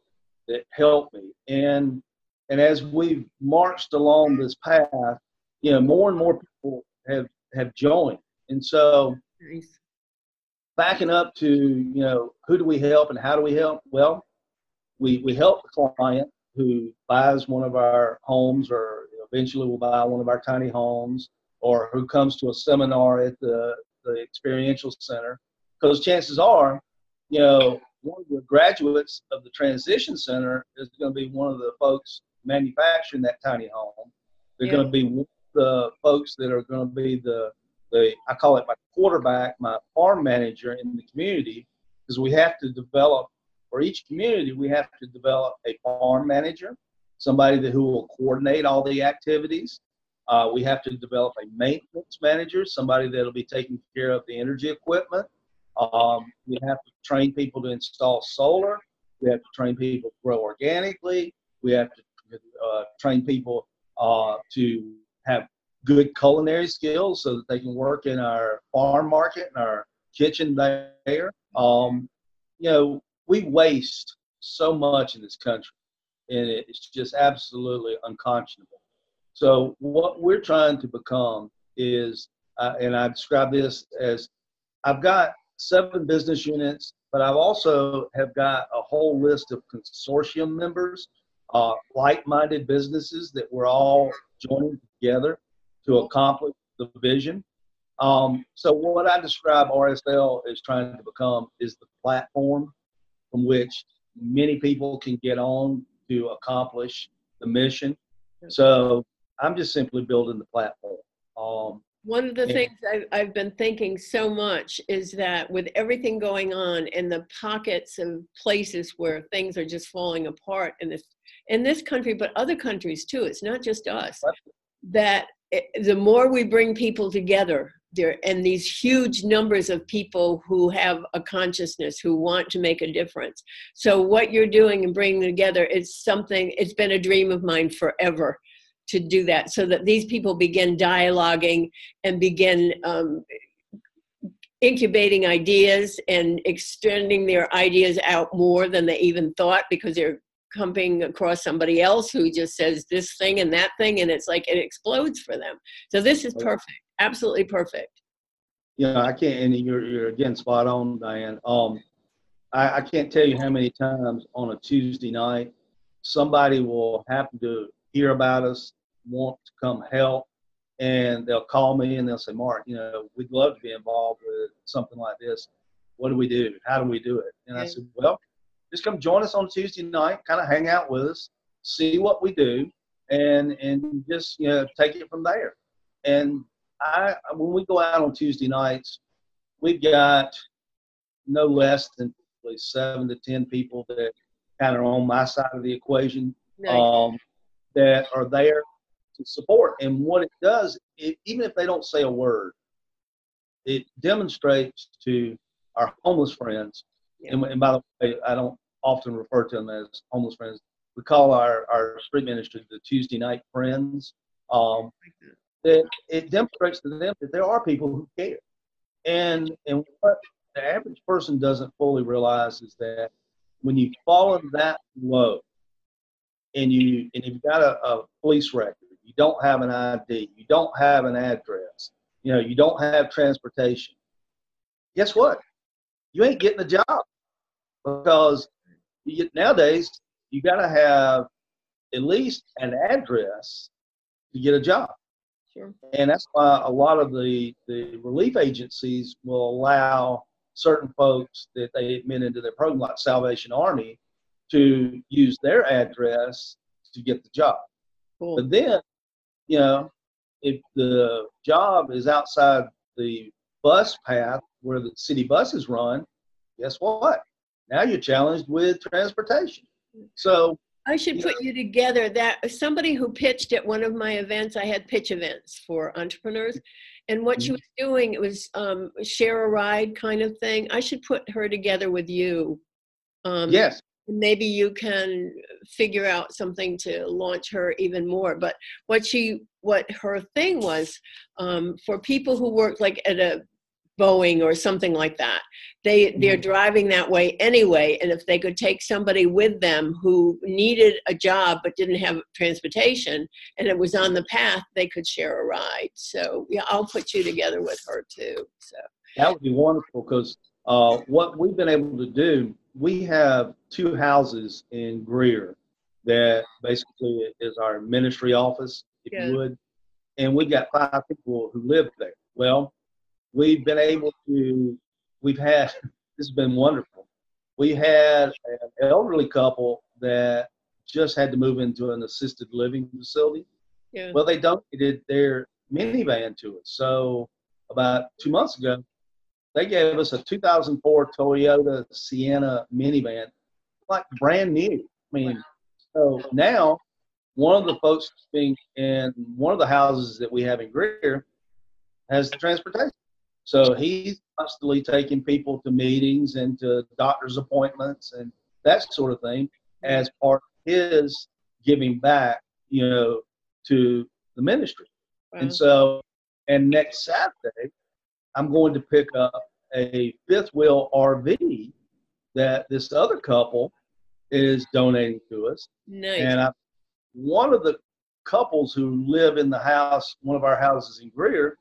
that help me. And and as we've marched along this path, you know, more and more people have have joined. And so Nice. Backing up to you know who do we help and how do we help? Well we we help the client who buys one of our homes or eventually will buy one of our tiny homes or who comes to a seminar at the the experiential center. Because chances are you know one of the graduates of the transition center is going to be one of the folks manufacturing that tiny home. They're Yeah. going to be the folks that are going to be the the I call it my quarterback, my farm manager in the community, because we have to develop for each community we have to develop a farm manager, somebody that who will coordinate all the activities. Uh, we have to develop a maintenance manager, somebody that'll be taking care of the energy equipment. Um, we have to train people to install solar. We have to train people to grow organically. We have to uh, train people uh, to have good culinary skills so that they can work in our farm market and our kitchen there. Um, you know, we waste so much in this country, and it's just absolutely unconscionable. So what we're trying to become is, uh, and I describe this as, I've got seven business units, but I've also have got a whole list of consortium members, uh, like-minded businesses that we're all joining together to accomplish the vision. Um, so what I describe RSL is trying to become is the platform from which many people can get on to accomplish the mission. So I'm just simply building the platform. Um, One of the things I've, I've been thinking so much is that with everything going on and the pockets of places where things are just falling apart in this in this country, but other countries too, it's not just us, that the more we bring people together there and these huge numbers of people who have a consciousness who want to make a difference. So what you're doing and bringing together is something it's been a dream of mine forever to do that so that these people begin dialoguing and begin um, incubating ideas and extending their ideas out more than they even thought because they're coming across somebody else who just says this thing and that thing and it's like it explodes for them. So this is perfect absolutely perfect. Yeah i can't and you're, you're again spot on diane. Um I, I can't tell you how many times on a tuesday night somebody will happen to hear about us want to come help and they'll call me and they'll say mark you know we'd love to be involved with something like this. What do we do? How do we do it? And i said well just come join us on Tuesday night, kind of hang out with us, see what we do, and and just you know take it from there. And I when we go out on Tuesday nights, we've got no less than probably seven to ten people that kind of are on my side of the equation nice. um, that are there to support. And what it does, it, even if they don't say a word, it demonstrates to our homeless friends. Yeah. And, and by the way, I don't often refer to them as homeless friends. We call our, our street ministry the Tuesday night friends. Um, that it demonstrates to them that there are people who care. And and what the average person doesn't fully realize is that when you fall in that low and you and you've got a, a police record, you don't have an ID, you don't have an address, you know, you don't have transportation. Guess what? You ain't getting a job because you, nowadays you got to have at least an address to get a job. Sure. And that's why a lot of the, the relief agencies will allow certain folks that they admit into their program, like Salvation Army, to use their address to get the job. Cool. But then, you know, if the job is outside the bus path where the city buses run, guess what? Now you're challenged with transportation. So I should put you together. That somebody who pitched at one of my events, I had pitch events for entrepreneurs, and what she mm-hmm. was doing it was um, share a ride kind of thing. I should put her together with you. Um, yes. Maybe you can figure out something to launch her even more. But what she, what her thing was, um, for people who work like at a Boeing or something like that. They they're mm-hmm. driving that way anyway, and if they could take somebody with them who needed a job but didn't have transportation and it was on the path, they could share a ride. So yeah, I'll put you together with her too. So that would be wonderful because uh, what we've been able to do, we have two houses in Greer that basically is our ministry office, if yeah. you would, and we've got five people who live there. Well, we've been able to, we've had, this has been wonderful. We had an elderly couple that just had to move into an assisted living facility. Yeah. Well, they donated their minivan to us. So about two months ago, they gave us a 2004 Toyota Sienna minivan, like brand new. I mean, so now one of the folks being in one of the houses that we have in Greer has the transportation. So he's constantly taking people to meetings and to doctor's appointments and that sort of thing as part of his giving back, you know, to the ministry. Wow. And so, and next Saturday, I'm going to pick up a fifth wheel RV that this other couple is donating to us. nice. And I, one of the couples who live in the house, one of our houses in Greer,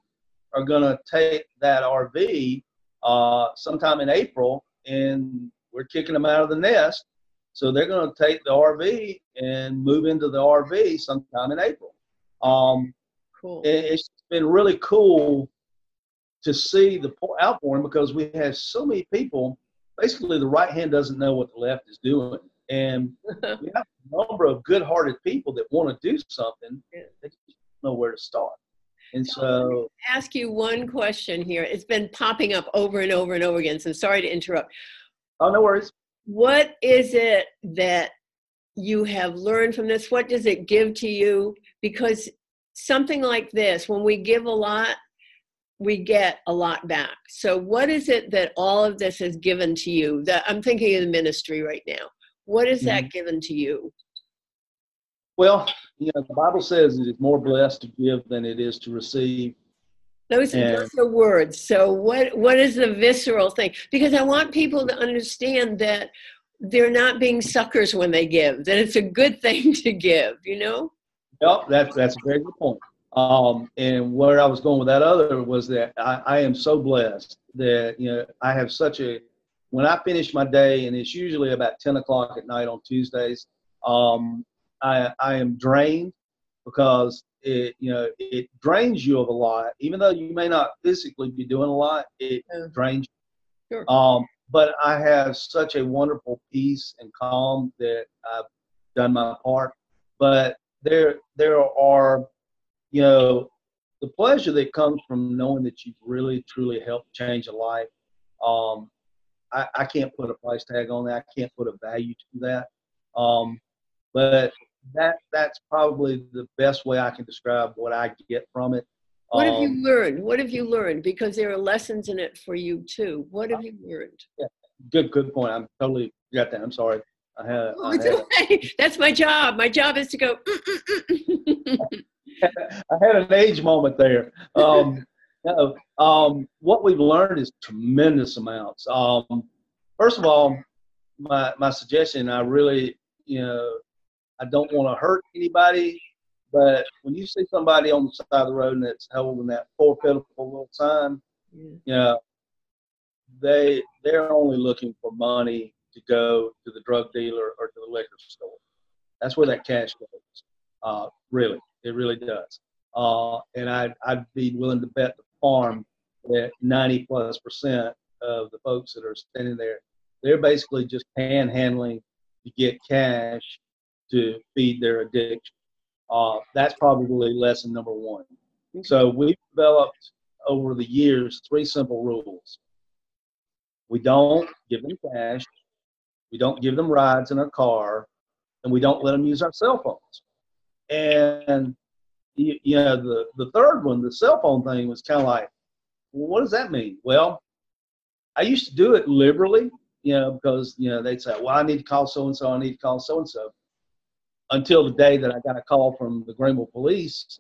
are going to take that RV uh, sometime in April, and we're kicking them out of the nest. So they're going to take the RV and move into the RV sometime in April. Um, cool. it- it's been really cool to see the outpouring because we have so many people. Basically, the right hand doesn't know what the left is doing, and we have a number of good-hearted people that want to do something. They just don't know where to start, and so ask you one question here. It's been popping up over and over and over again, so sorry to interrupt. oh, no worries. What is it that you have learned from this? What does it give to you? Because something like this, when we give a lot, we get a lot back. So, what is it that all of this has given to you? That I'm thinking of the ministry right now. What has that mm-hmm. given to you? Well, you know, the Bible says it is more blessed to give than it is to receive. Those, And- those are words. So what what is the visceral thing? Because I want people to understand that they're not being suckers when they give. That it's a good thing to give. You know. Yep, that's that's a very good point. Um, and where I was going with that other was that I, I am so blessed that you know I have such a when I finish my day and it's usually about ten o'clock at night on Tuesdays, um, I I am drained because it you know it drains you of a lot. Even though you may not physically be doing a lot, it Yeah. drains you. Sure. Um, but I have such a wonderful peace and calm that I've done my part. But there there are, you know, the pleasure that comes from knowing that you've really truly helped change a life. Um, I, I can't put a price tag on that. I can't put a value to that. Um, but that that's probably the best way I can describe what I get from it. What have you Um, learned? What have you learned? Because there are lessons in it for you too. What have you learned? Yeah, Good good point. I'm totally got that. I'm sorry. I had, Oh, I it's had okay. That's my job. My job is to go. "Mm, mm, mm." I had an age moment there. Um, no, um, what we've learned is tremendous amounts. Um, first of all, my my suggestion, I really, you know, I don't want to hurt anybody, but when you see somebody on the side of the road and that's holding that poor pitiful little sign, Yeah. you know, they they're only looking for money to go to the drug dealer or to the liquor store. That's where that cash goes. Uh, really, it really does. Uh, and I'd I'd be willing to bet the farm that 90 plus percent of the folks that are standing there, they're basically just panhandling to get cash to feed their addiction. Uh, that's probably lesson number one. So we've developed over the years three simple rules. We don't give them cash, we don't give them rides in our car, and we don't let them use our cell phones. And you, you know, the, the third one, the cell phone thing, was kind of like, well, what does that mean? Well, I used to do it liberally, you know, because you know they'd say, well, I need to call so and so, I need to call so and so. Until the day that I got a call from the Greenville police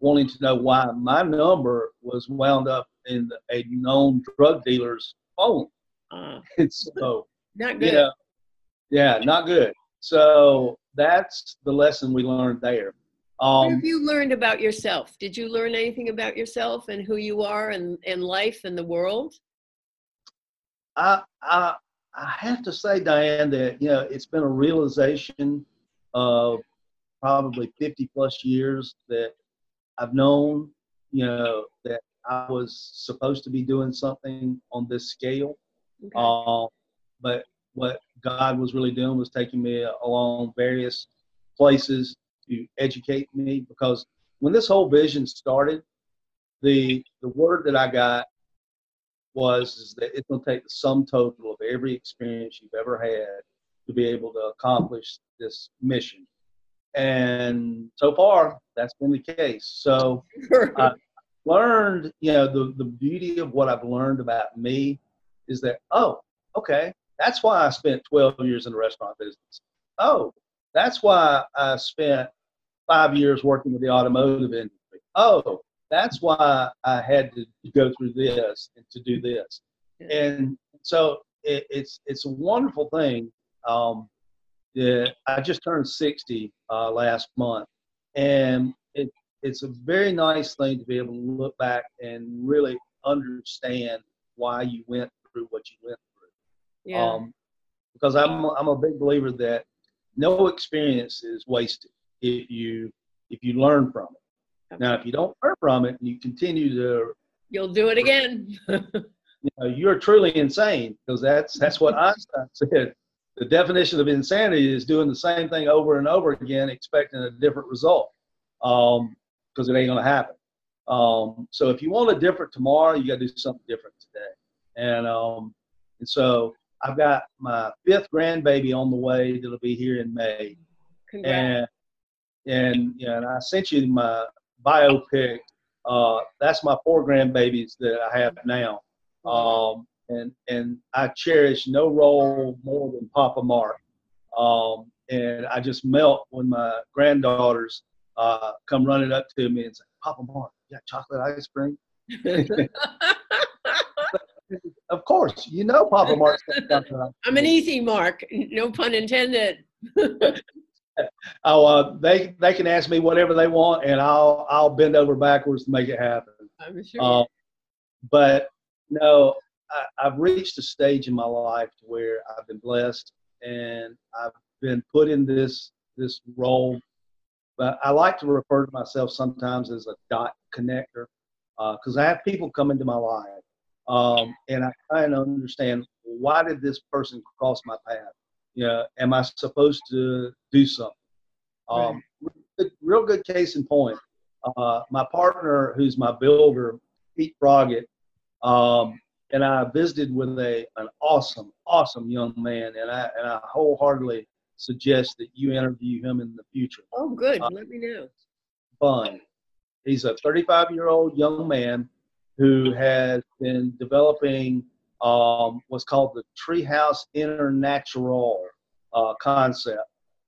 wanting to know why my number was wound up in a known drug dealer's phone. Ah, And so, not you good. know, yeah, not good. So that's the lesson we learned there. what Um, have you learned about yourself? Did you learn anything about yourself and who you are and, and life and the world? I, I, I have to say, Diane, that you know it's been a realization of probably 50 plus years that I've known, you know, that I was supposed to be doing something on this scale. Okay. Uh, but what God was really doing was taking me along various places to educate me because when this whole vision started, the the word that I got was is that it's going to take the sum total of every experience you've ever had to be able to accomplish this mission. and so far that's been the case. So I learned, you know, the the beauty of what I've learned about me is that oh, okay, that's why I spent 12 years in the restaurant business. Oh, that's why I spent five years working with the automotive industry. Oh, that's why I had to go through this and to do this. And so it, it's it's a wonderful thing. Um, yeah, I just turned 60 uh, last month, and it, it's a very nice thing to be able to look back and really understand why you went through what you went through. Yeah. Um, because I'm I'm a big believer that no experience is wasted if you if you learn from it. Now, if you don't learn from it and you continue to, You'll do it again. you know, you're truly insane because that's that's what Einstein said. The definition of insanity is doing the same thing over and over again, expecting a different result, because it ain't gonna happen. Um, so if you want a different tomorrow, you got to do something different today. And um, and so I've got my fifth grandbaby on the way that'll be here in May. Congrats. and and yeah, and I sent you my biopic. Uh, that's my four grandbabies that I have now, um, and and I cherish no role more than Papa Mark. Um, and I just melt when my granddaughters uh, come running up to me and say, "Papa Mark, you got chocolate ice cream?" Of course, you know Papa Mark's got chocolate ice I'm an easy mark. No pun intended. Oh, uh, they they can ask me whatever they want, and I'll I'll bend over backwards to make it happen. I'm sure. Um, but no, I, I've reached a stage in my life to where I've been blessed, and I've been put in this this role. But I like to refer to myself sometimes as a dot connector, because I have people come into my life, um, and I kind of understand why did this person cross my path you know, am I supposed to do something? Um, real, real good case in point. Uh, my partner, who's my builder, Pete Froggett, um, and I visited with a an awesome, awesome young man, and I and I wholeheartedly suggest that you interview him in the future. oh, good. uh, Let me know. Fun. He's a 35 year old young man who has been developing um, what's called the Treehouse Internatural uh, concept.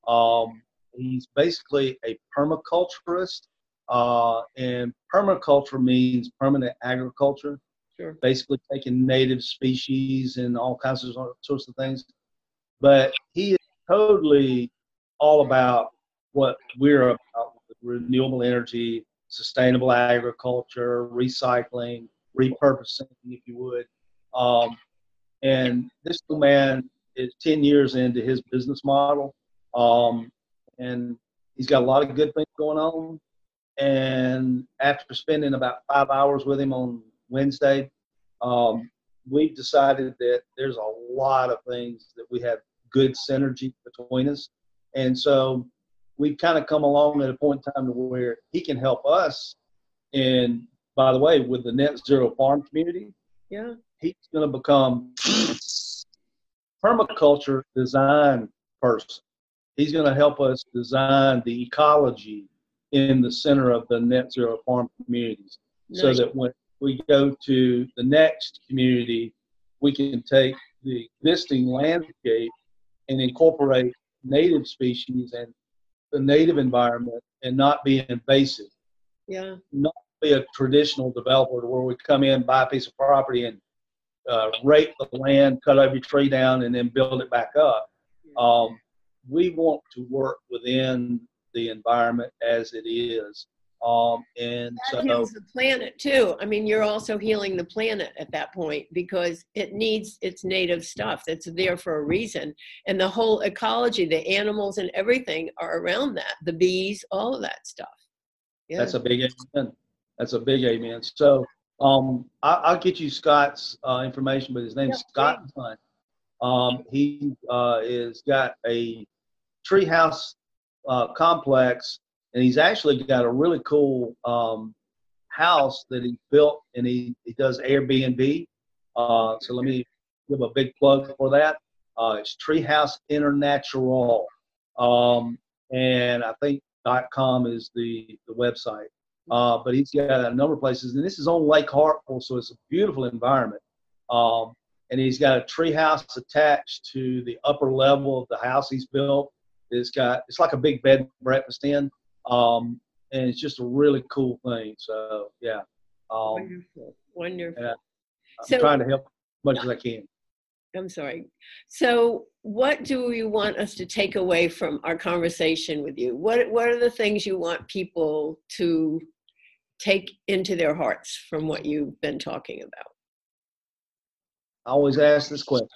Um, he's basically a permaculturist, uh, and permaculture means permanent agriculture, Sure. basically taking native species and all kinds of sorts of things. But he is totally all about what we're about renewable energy, sustainable agriculture, recycling, repurposing, if you would. Um, and this man is 10 years into his business model. Um, and he's got a lot of good things going on. And after spending about five hours with him on Wednesday, um, we've decided that there's a lot of things that we have good synergy between us. And so we've kind of come along at a point in time to where he can help us. And by the way, with the net zero farm community, Yeah. he's going to become permaculture design person. He's going to help us design the ecology in the center of the net zero farm communities so that when we go to the next community, we can take the existing landscape and incorporate native species and the native environment and not be invasive Yeah. Not be a traditional developer where we come in, buy a piece of property, and uh, rake the land, cut every tree down, and then build it back up. Um, we want to work within the environment as it is, um, and That so heals the planet too. I mean, you're also healing the planet at that point because it needs its native stuff that's there for a reason. And the whole ecology, the animals and everything are around that, the bees, all of that stuff. Yeah. that's a big amen. That's a big amen. So um, I, I'll get you Scott's uh, information, but his name's Yeah, Scott Hunt. Um, he uh, is got a treehouse uh, complex, and he's actually got a really cool um, house that he built, and he, he does Airbnb. Uh, so let me give a big plug for that. Uh, it's Treehouse International, Um, and I think .com is the the website. Uh, but he's got a number of places, and this is on Lake Hartwell, so it's a beautiful environment. Um, and he's got a treehouse attached to the upper level of the house he's built. It's got it's like a big bed and breakfast in, um, and it's just a really cool thing. So yeah, um, Wonderful. Wonderful. and I'm So- trying to help as much as I can. I'm sorry. So, what do you want us to take away from our conversation with you? What What are the things you want people to take into their hearts from what you've been talking about? I always ask this question: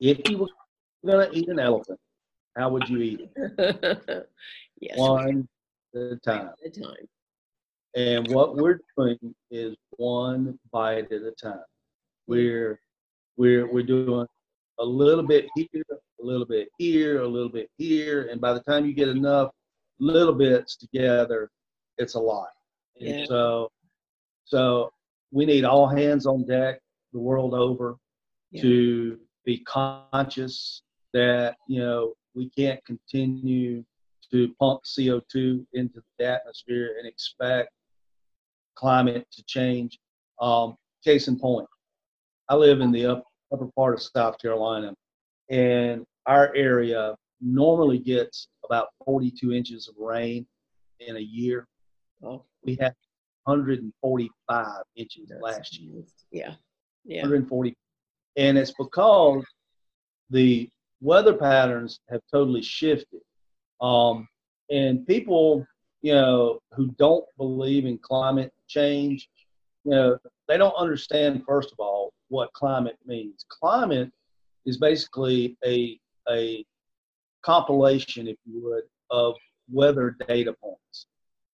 If you were going to eat an elephant, how would you eat it? yes, One at a time. at a time. And what we're doing is one bite at a time. Mm. We're we're we're doing a little bit here, a little bit here, a little bit here, and by the time you get enough little bits together, it's a lot. And Yeah. so so we need all hands on deck the world over Yeah. to be conscious that you know we can't continue to pump CO2 into the atmosphere and expect climate to change. Um, case in point, I live in the up, upper part of South Carolina, and our area normally gets about 42 inches of rain in a year. Oh, We had 145 inches that's last year. Yeah, yeah, 140 and it's because the weather patterns have totally shifted um, and people you know who don't believe in climate change you know they don't understand first of all what climate means. Climate is basically a a compilation if you would of weather data points.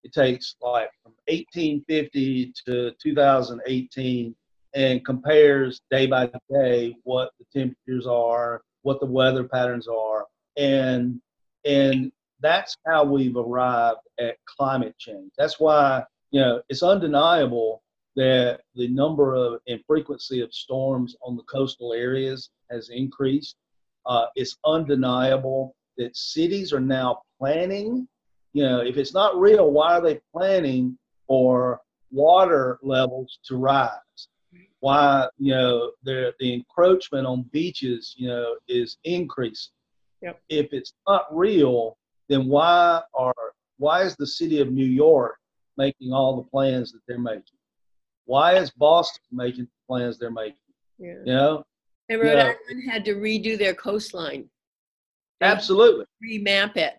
It takes like from 1850 to 2018 and compares day by day what the temperatures are, what the weather patterns are, and and that's how we've arrived at climate change. That's why you know it's undeniable that the number of and frequency of storms on the coastal areas has increased. Uh, it's undeniable that cities are now planning. You know, if it's not real, why are they planning for water levels to rise? why you know the the encroachment on beaches you know is increasing. Yep. If it's not real, then why are why is the city of New York making all the plans that they're making? Why is Boston making the plans they're making? yeah. You know, And Rhode Yeah. Island had to redo their coastline. They absolutely. remap it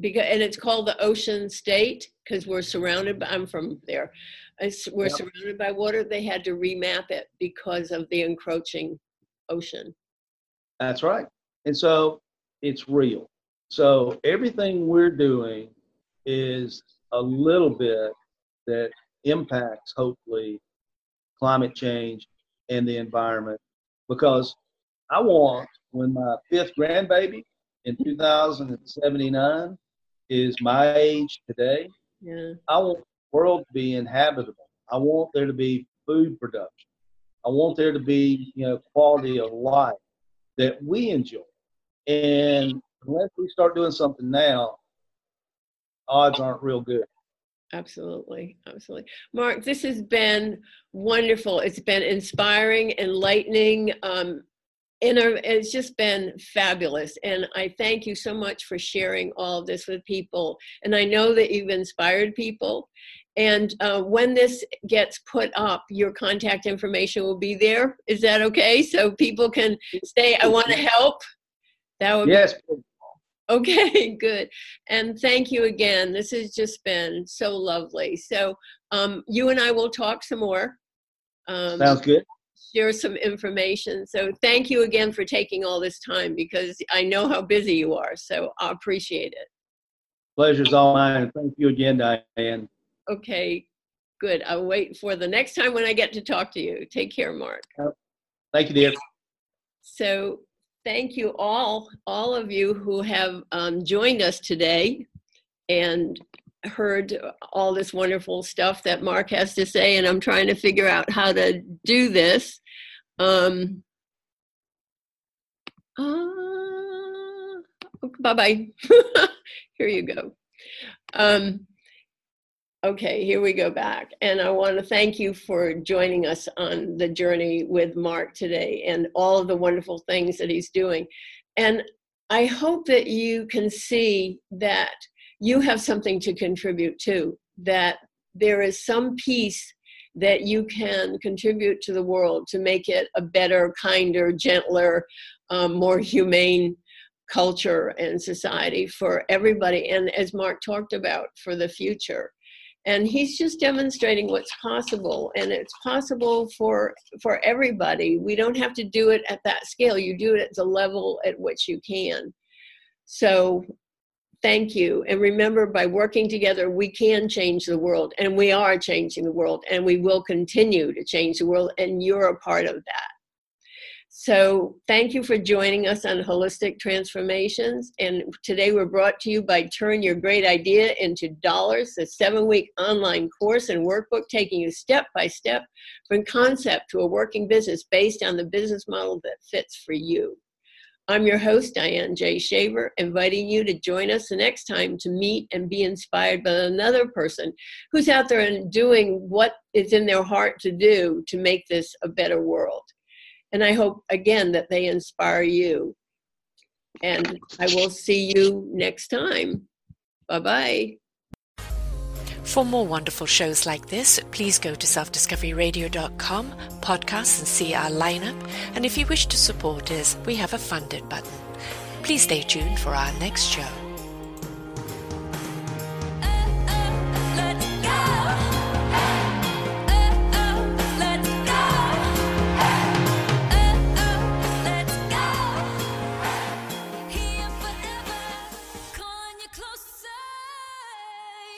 because and it's called the ocean state because we're surrounded by i'm from there it's, we're surrounded by water they had to remap it because of the encroaching ocean That's right. And so it's real. So everything we're doing is a little bit that impacts, hopefully, climate change and the environment. Because I want, when my fifth grandbaby in 2079 is my age today, yeah I want the world to be inhabitable. I want there to be food production. I want there to be, you know, quality of life that we enjoy. And unless we start doing something now, odds aren't real good. absolutely absolutely. Mark this has been wonderful. It's been inspiring enlightening um inner, it's just been fabulous. And i thank you so much for sharing all of this with people. And i know that you've inspired people. And uh, when this gets put up your contact information will be there. Is that okay? So people can say i want to help. That would be Yes, Okay, good. And thank you again. This has just been so lovely. So um, you and I will talk some more. Um, sounds good. share some information. So thank you again for taking all this time because I know how busy you are. So I appreciate it. Pleasure's all mine. Thank you again, Diane. Okay, good. I'll wait for the next time when I get to talk to you. Take care, Mark. Thank you, dear. So thank you all, all of you who have um, joined us today and heard all this wonderful stuff that Mark has to say. And I'm trying to figure out how to do this. Um, uh, bye bye. here you go. Um, okay, here we go back. And I want to thank you for joining us on the journey with Mark today and all of the wonderful things that he's doing. And I hope that you can see that you have something to contribute to, that there is some piece that you can contribute to the world to make it a better, kinder, gentler, um, more humane culture and society for everybody. And as Mark talked about, for the future. And he's just demonstrating what's possible, and it's possible for for everybody. We don't have to do it at that scale. You do it at the level at which you can. So thank you. And remember, by working together, we can change the world, and we are changing the world, and we will continue to change the world, and you're a part of that. So, thank you for joining us on Holistic Transformations. And today we're brought to you by Turn Your Great Idea into Dollars, the seven week online course and workbook taking you step by step from concept to a working business based on the business model that fits for you. I'm your host, Diane J. Shaver, inviting you to join us the next time to meet and be inspired by another person who's out there and doing what is in their heart to do to make this a better world. And I hope, again, that they inspire you. And I will see you next time. Bye bye. For more wonderful shows like this, please go to selfdiscoveryradio.com, podcasts, and see our lineup. And if you wish to support us, we have a funded button. Please stay tuned for our next show.